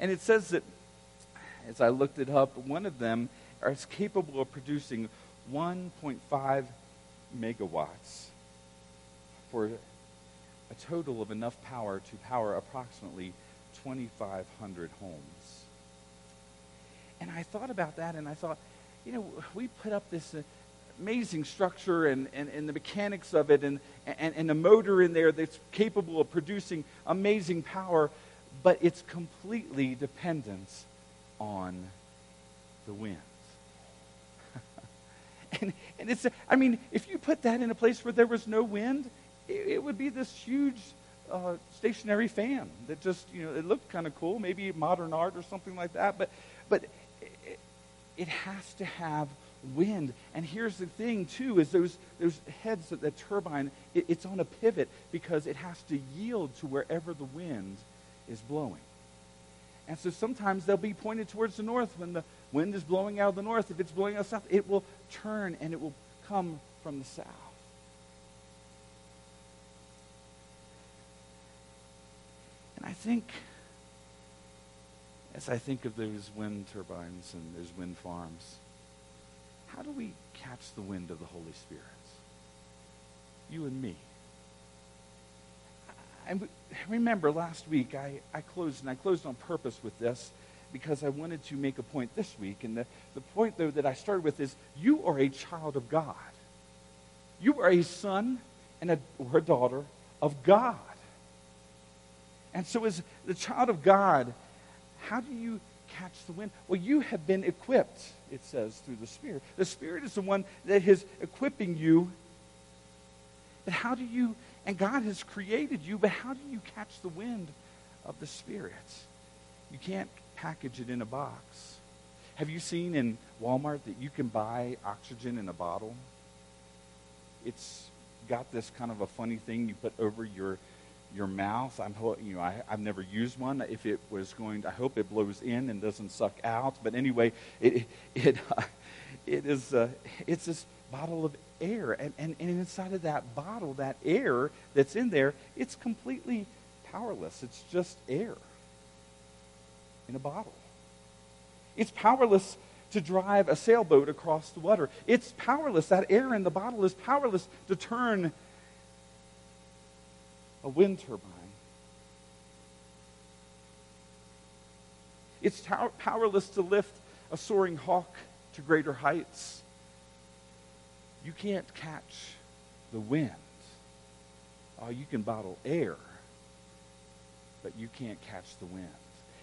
And it says that, as I looked it up, one of them is capable of producing 1.5 megawatts for a total of enough power to power approximately 2,500 homes. And I thought about that and I thought, you know, we put up this amazing structure and, and, and the mechanics of it and, and, and a motor in there that's capable of producing amazing power, but it's completely dependent on the wind. And, and it's, I mean, if you put that in a place where there was no wind, it, it would be this huge uh, stationary fan that just, you know, it looked kind of cool, maybe modern art or something like that. But, but it, it has to have wind. And here's the thing, too, is those, those heads of the turbine, it, it's on a pivot because it has to yield to wherever the wind is blowing. And so sometimes they'll be pointed towards the north when the wind is blowing out of the north. If it's blowing out south, it will turn and it will come from the south. And I think, as I think of those wind turbines and those wind farms, how do we catch the wind of the Holy Spirit? You and me. I remember last week I, I closed, and I closed on purpose with this because I wanted to make a point this week. And the, the point, though, that I started with is you are a child of God. You are a son and a, or a daughter of God. And so, as the child of God, how do you catch the wind? Well, you have been equipped, it says, through the Spirit. The Spirit is the one that is equipping you. But how do you, and God has created you, but how do you catch the wind of the Spirit? You can't package it in a box. Have you seen in Walmart that you can buy oxygen in a bottle? It's got this kind of a funny thing you put over your your mouth. I'm you know I, I've never used one. If it was going, I hope it blows in and doesn't suck out. But anyway, it it uh, it is uh, it's this bottle of air, and, and and inside of that bottle, that air that's in there, it's completely powerless. It's just air in a bottle. It's powerless to drive a sailboat across the water. It's powerless. That air in the bottle is powerless to turn a wind turbine. It's powerless to lift a soaring hawk to greater heights. You can't catch the wind. Oh, you can bottle air, but you can't catch the wind.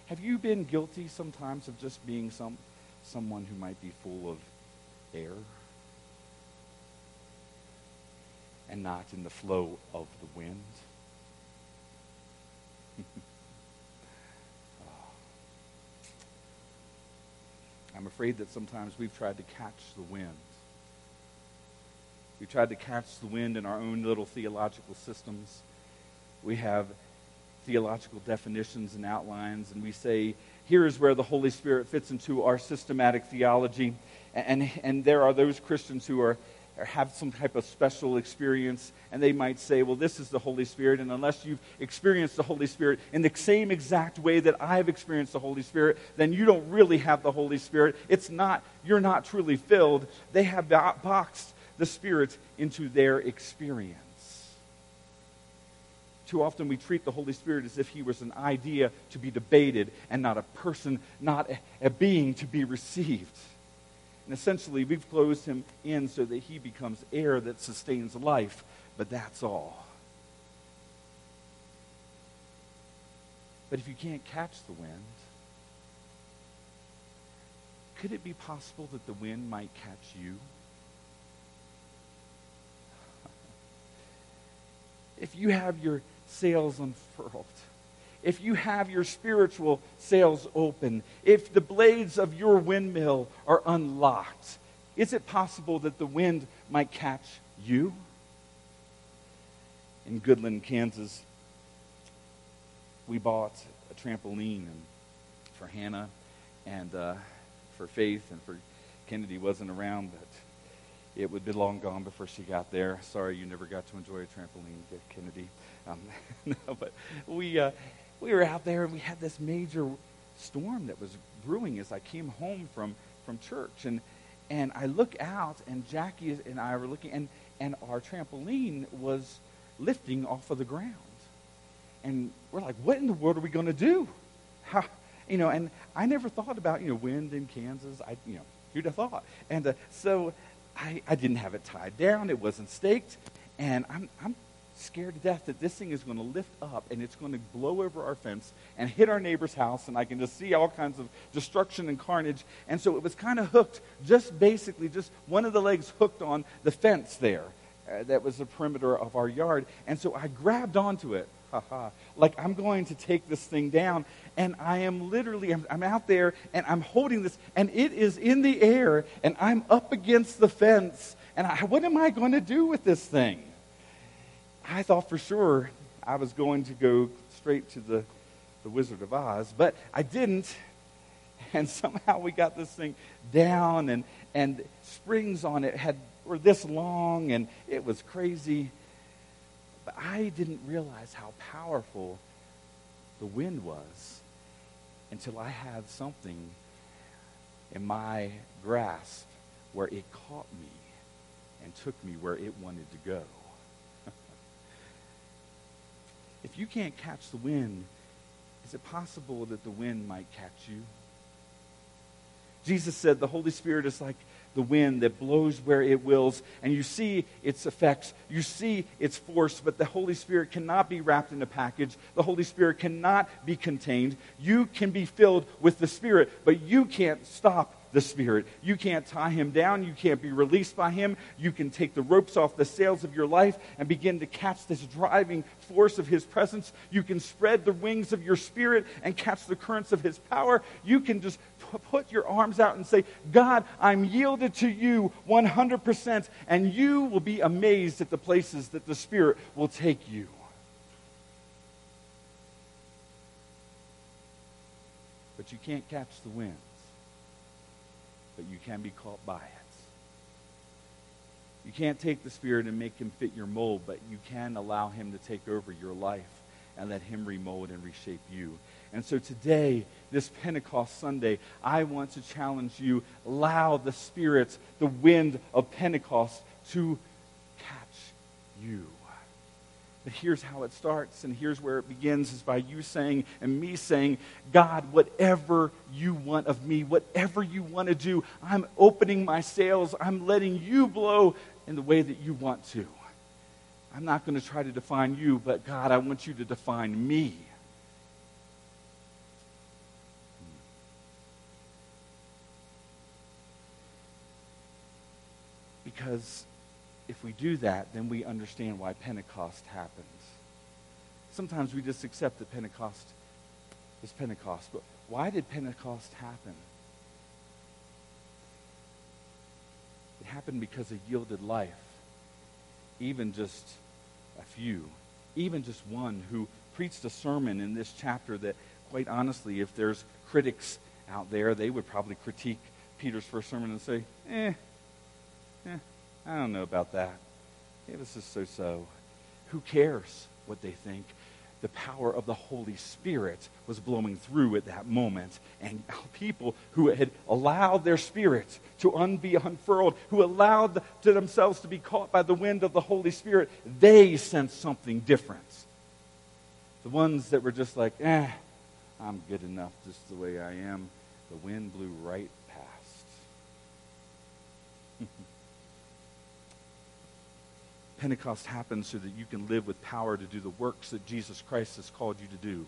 Have you been guilty sometimes of just being some, someone who might be full of air and not in the flow of the wind? Oh. I'm afraid that sometimes we've tried to catch the wind. We've tried to catch the wind in our own little theological systems. We have theological definitions and outlines, and we say, here is where the Holy Spirit fits into our systematic theology. And, and there are those Christians who are, have some type of special experience, and they might say, well, this is the Holy Spirit, and unless you've experienced the Holy Spirit in the same exact way that I've experienced the Holy Spirit, then you don't really have the Holy Spirit. It's not, you're not truly filled. They have bo- boxed the Spirit into their experience. Too often we treat the Holy Spirit as if he was an idea to be debated and not a person, not a, being to be received. And essentially, we've closed him in so that he becomes air that sustains life, but that's all. But if you can't catch the wind, could it be possible that the wind might catch you? If you have your sails unfurled, if you have your spiritual sails open, if the blades of your windmill are unlocked, is it possible that the wind might catch you? In Goodland, Kansas, we bought a trampoline for Hannah and uh, for Faith and for Kennedy wasn't around, but it would be long gone before she got there. Sorry you never got to enjoy a trampoline, Kennedy. Um, no, but we, uh, we were out there and we had this major storm that was brewing as I came home from, from church. And, and I look out and Jackie and I were looking, and, and our trampoline was lifting off of the ground. And we're like, what in the world are we going to do? How, you know, and I never thought about, you know, wind in Kansas. I, you know, who'd have thought? And uh, so I, I didn't have it tied down. It wasn't staked. And I'm, I'm scared to death that this thing is going to lift up and it's going to blow over our fence and hit our neighbor's house, and I can just see all kinds of destruction and carnage. And so it was kind of hooked, just basically, just one of the legs hooked on the fence there. Uh, that was the perimeter of our yard. And so I grabbed onto it. Haha. Like I'm going to take this thing down. And I am literally, I'm, I'm out there and I'm holding this, and it is in the air, and I'm up against the fence. And I, what am I going to do with this thing? I thought for sure I was going to go straight to the, the Wizard of Oz, but I didn't. And somehow we got this thing down, and, and springs on it had were this long, and it was crazy. But I didn't realize how powerful the wind was until I had something in my grasp where it caught me and took me where it wanted to go. if you can't catch the wind, is it possible that the wind might catch you? Jesus said the Holy Spirit is like the wind that blows where it wills, and you see its effects, you see its force, but the Holy Spirit cannot be wrapped in a package. The Holy Spirit cannot be contained. You can be filled with the Spirit, but you can't stop the Spirit. You can't tie him down. You can't be released by him. You can take the ropes off the sails of your life and begin to catch this driving force of his presence. You can spread the wings of your spirit and catch the currents of his power. You can just put your arms out and say, God, I'm yielded to you 100%, and you will be amazed at the places that the Spirit will take you. But you can't catch the winds but you can be caught by it. You can't take the Spirit and make him fit your mold, but you can allow him to take over your life and let him remold and reshape you. And so today, this Pentecost Sunday, I want to challenge you allow the Spirit, the wind of Pentecost, to catch you. But here's how it starts, and here's where it begins is by you saying and me saying, God, whatever you want of me, whatever you want to do, I'm opening my sails. I'm letting you blow in the way that you want to. I'm not going to try to define you, but God, I want you to define me. Because if we do that, then we understand why Pentecost happens. Sometimes we just accept that Pentecost is Pentecost. But why did Pentecost happen? It happened because of yielded life. Even just a few, even just one who preached a sermon in this chapter that, quite honestly, if there's critics out there, they would probably critique Peter's first sermon and say, eh, eh, I don't know about that. It was just so so. Who cares what they think? The power of the Holy Spirit was blowing through at that moment. And people who had allowed their spirits to un- be unfurled, who allowed to themselves to be caught by the wind of the Holy Spirit, they sensed something different. The ones that were just like, eh, I'm good enough just the way I am, the wind blew right past. Pentecost happens so that you can live with power to do the works that Jesus Christ has called you to do.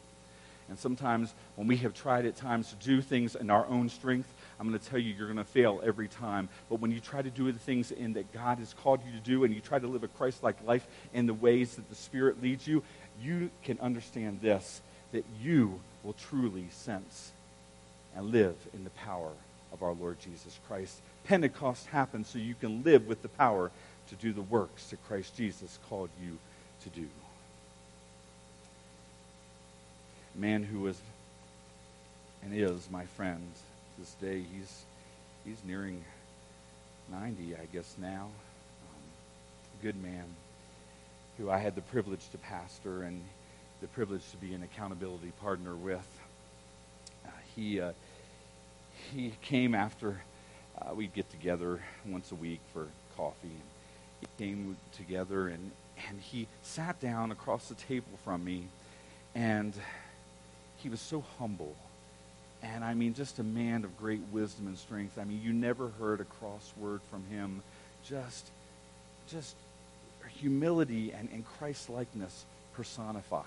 And sometimes when we have tried at times to do things in our own strength, I'm going to tell you you're going to fail every time. But when you try to do the things in that God has called you to do and you try to live a Christ-like life in the ways that the Spirit leads you, you can understand this, that you will truly sense and live in the power of our Lord Jesus Christ. Pentecost happens so you can live with the power to do the works that Christ Jesus called you to do. Man who was and is my friend this day, he's, he's nearing 90, I guess, now. Um, good man who I had the privilege to pastor and the privilege to be an accountability partner with. Uh, he, uh, he came after uh, we'd get together once a week for coffee. He came together and, and he sat down across the table from me and he was so humble. And I mean, just a man of great wisdom and strength. I mean, you never heard a cross word from him. Just, just humility and, and Christ likeness personified.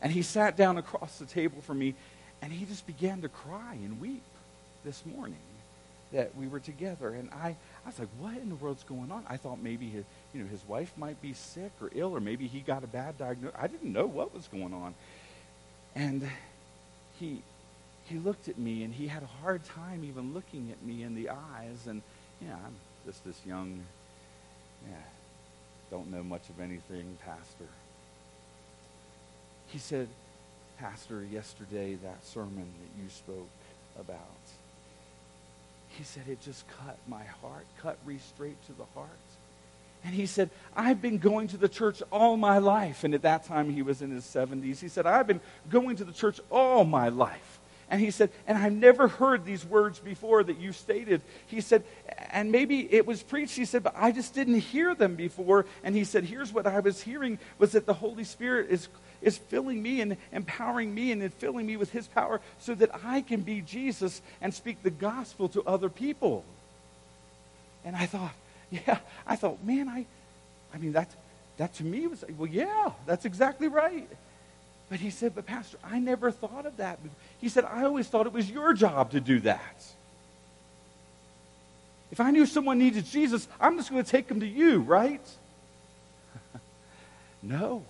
And he sat down across the table from me and he just began to cry and weep this morning that we were together. And I, I was like, what in the world's going on? I thought maybe his, you know, his wife might be sick or ill, or maybe he got a bad diagnosis. I didn't know what was going on. And he, he looked at me and he had a hard time even looking at me in the eyes. And, yeah, I'm just this young, yeah, don't know much of anything, pastor. He said, Pastor, yesterday that sermon that you spoke about, he said, it just cut my heart, cut me straight to the heart. And he said, I've been going to the church all my life. And at that time, he was in his 70s. He said, I've been going to the church all my life. And he said, and I've never heard these words before that you stated. He said, and maybe it was preached. He said, but I just didn't hear them before. And he said, here's what I was hearing was that the Holy Spirit is, is filling me and empowering me and filling me with his power so that I can be Jesus and speak the gospel to other people. And I thought, yeah, I thought, man, I, I mean, that, that to me was, well, yeah, that's exactly right. But he said, but Pastor, I never thought of that. He said, I always thought it was your job to do that. If I knew someone needed Jesus, I'm just going to take them to you, right? no.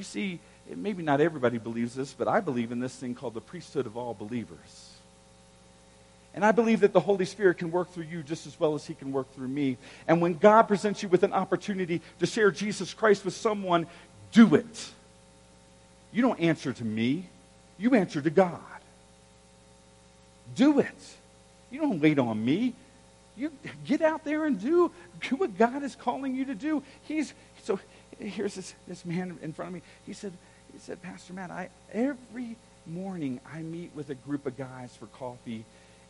You see, maybe not everybody believes this, but I believe in this thing called the priesthood of all believers. And I believe that the Holy Spirit can work through you just as well as He can work through me. And when God presents you with an opportunity to share Jesus Christ with someone, do it. You don't answer to me, you answer to God. Do it. You don't wait on me. You get out there and do, do what God is calling you to do. He's so here's this, this man in front of me. He said, he said, Pastor Matt, I every morning I meet with a group of guys for coffee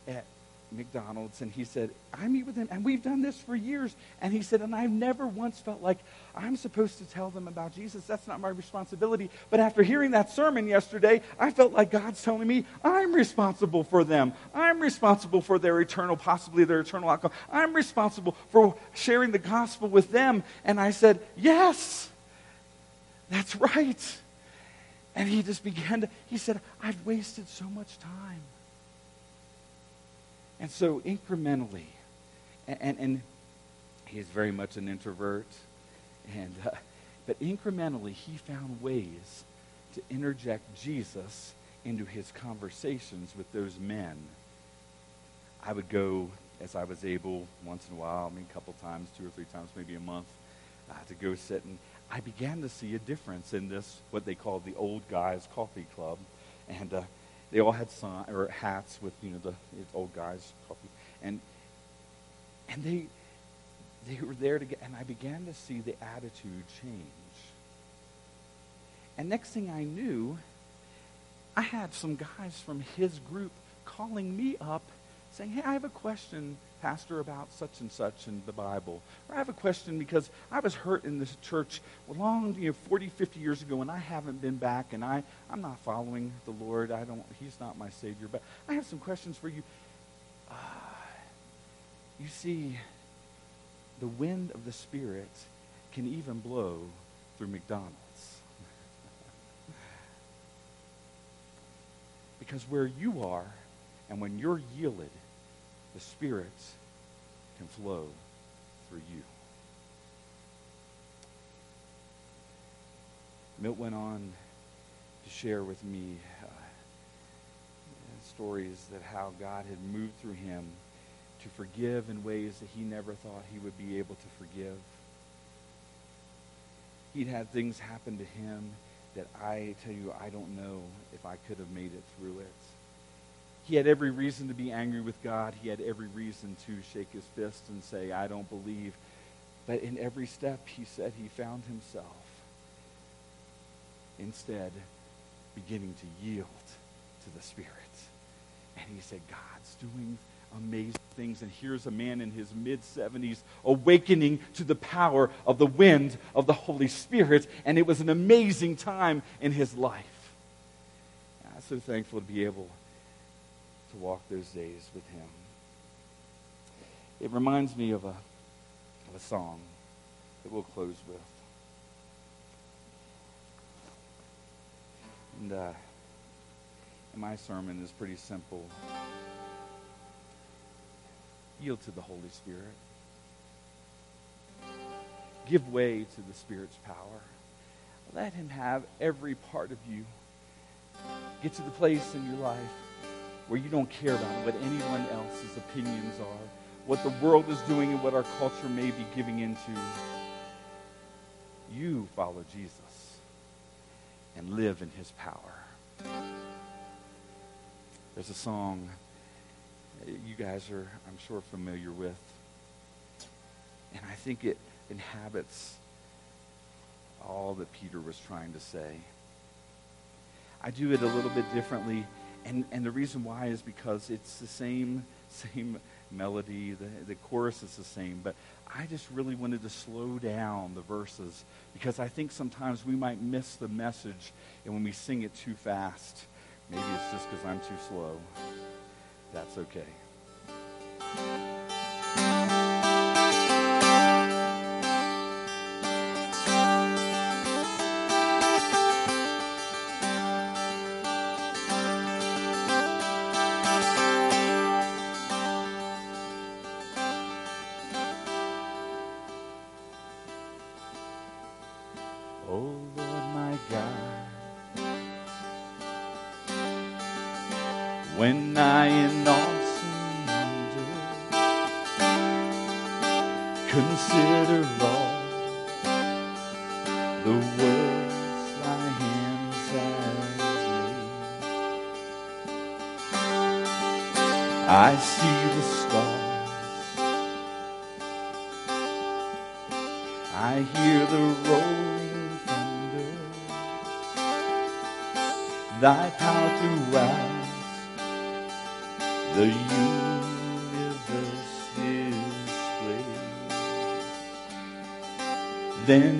at McDonald's, and he said, I meet with them, and we've done this for years. And he said, and I've never once felt like I'm supposed to tell them about Jesus. That's not my responsibility. But after hearing that sermon yesterday, I felt like God's telling me I'm responsible for them. I'm responsible for their eternal, possibly their eternal outcome. I'm responsible for sharing the gospel with them. And I said, Yes, that's right. And he just began to, he said, I've wasted so much time. And so incrementally, and, and, and he's very much an introvert, and, uh, but incrementally he found ways to interject Jesus into his conversations with those men. I would go as I was able once in a while, I mean a couple times, two or three times, maybe a month, uh, to go sit and I began to see a difference in this, what they called the old guys coffee club. And uh, they all had sign, or hats with you know the, old guys coffee, and and they they were there to get, and I began to see the attitude change. And next thing I knew, I had some guys from his group calling me up, saying, "Hey, I have a question." Pastor, about such and such in the Bible. Or I have a question because I was hurt in this church long, you know, 40, 50 years ago, and I haven't been back, and I, I'm not following the Lord. I don't, He's not my Savior. But I have some questions for you. Uh, you see, the wind of the Spirit can even blow through McDonald's. because where you are, and when you're yielded, the Spirit can flow through you. Milt went on to share with me uh, stories that how God had moved through him to forgive in ways that he never thought he would be able to forgive. He'd had things happen to him that I tell you, I don't know if I could have made it through it. He had every reason to be angry with God. He had every reason to shake his fist and say, I don't believe. But in every step, he said he found himself instead beginning to yield to the Spirit. And he said, God's doing amazing things. And here's a man in his mid 70s awakening to the power of the wind of the Holy Spirit. And it was an amazing time in his life. I'm so thankful to be able to walk those days with him. It reminds me of a, of a song. that we'll close with. And, uh, and my sermon is pretty simple. Yield to the Holy Spirit. Give way to the Spirit's power. Let Him have every part of you. Get to the place in your life where you don't care about what anyone else's opinions are, what the world is doing, and what our culture may be giving into. You follow Jesus and live in His power. There's a song you guys are, I'm sure, familiar with. And I think it inhabits all that Peter was trying to say. I do it a little bit differently, and, and the reason why is because it's the same same melody, the, the chorus is the same, but I just really wanted to slow down the verses because I think sometimes we might miss the message, and when we sing it too fast, maybe it's just because I'm too slow. That's okay.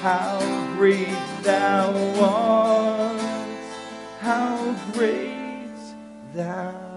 How great thou art, how great thou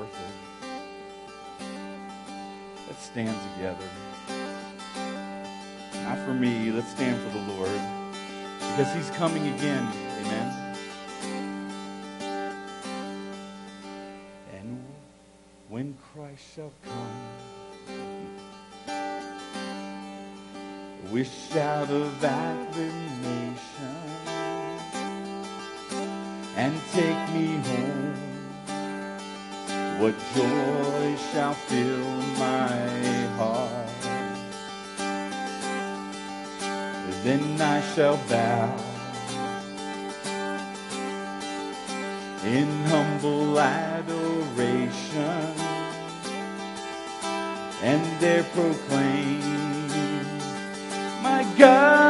worth it. Let's stand together. Not for me, let's stand for the Lord. Because he's coming again. Amen. And when Christ shall come with shout of acclamation and take me home, what joy shall fill my heart? Then I shall bow in humble adoration and there proclaim, My God,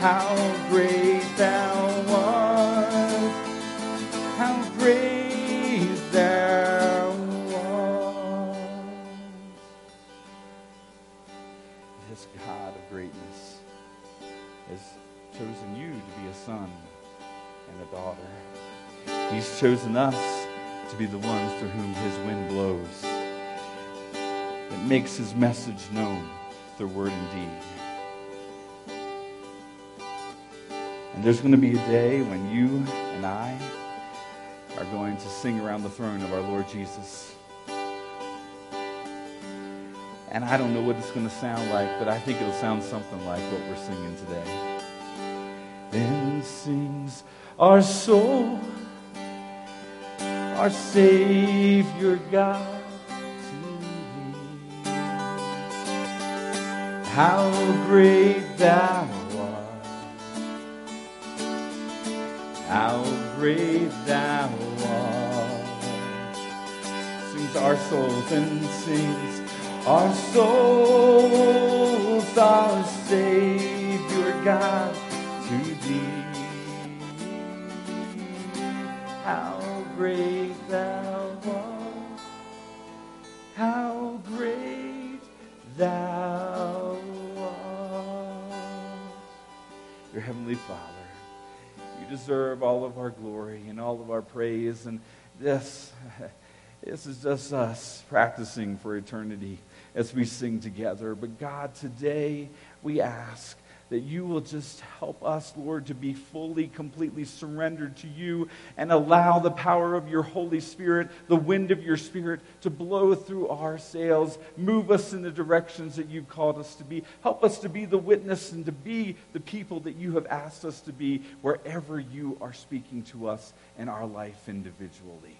How great thou art. How great thou art. This God of greatness has chosen you to be a son and a daughter. He's chosen us to be the ones through whom his wind blows. It makes his message known through word and deed. And there's going to be a day when you and I are going to sing around the throne of our Lord Jesus. And I don't know what it's going to sound like, but I think it'll sound something like what we're singing today. Then sings our soul, our Savior God to thee. How great thou how great thou art. Sings our souls and sings our souls, our Savior God to thee. How great deserve all of our glory and all of our praise, and this, this is just us practicing for eternity as we sing together. But God, today we ask that you will just help us, Lord, to be fully, completely surrendered to you and allow the power of your Holy Spirit, the wind of your Spirit, to blow through our sails, move us in the directions that you've called us to be. Help us to be the witness and to be the people that you have asked us to be wherever you are speaking to us in our life individually.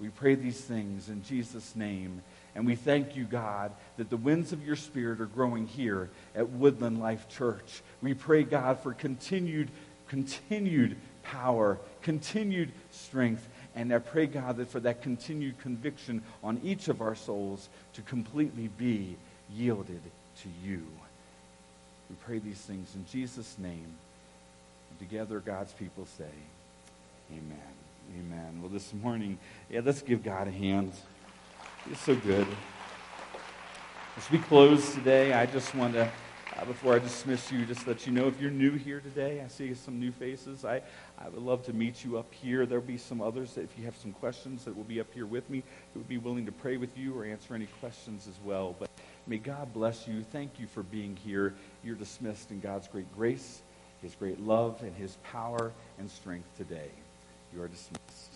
We pray these things in Jesus' name. And we thank you, God, that the winds of your Spirit are growing here at Woodland Life Church. We pray, God, for continued, continued power, continued strength, And I pray, God, that for that continued conviction on each of our souls to completely be yielded to you. We pray these things in Jesus' name. And together, God's people say, Amen. Amen. Well, this morning, yeah, let's give God a hand. He's so good. As we close today, I just want to, uh, before I dismiss you, just let you know if you're new here today, I see some new faces. I, I would love to meet you up here. There'll be some others that if you have some questions that will be up here with me, who would be willing to pray with you or answer any questions as well. But may God bless you. Thank you for being here. You're dismissed in God's great grace, His great love, and His power and strength today. You are dismissed.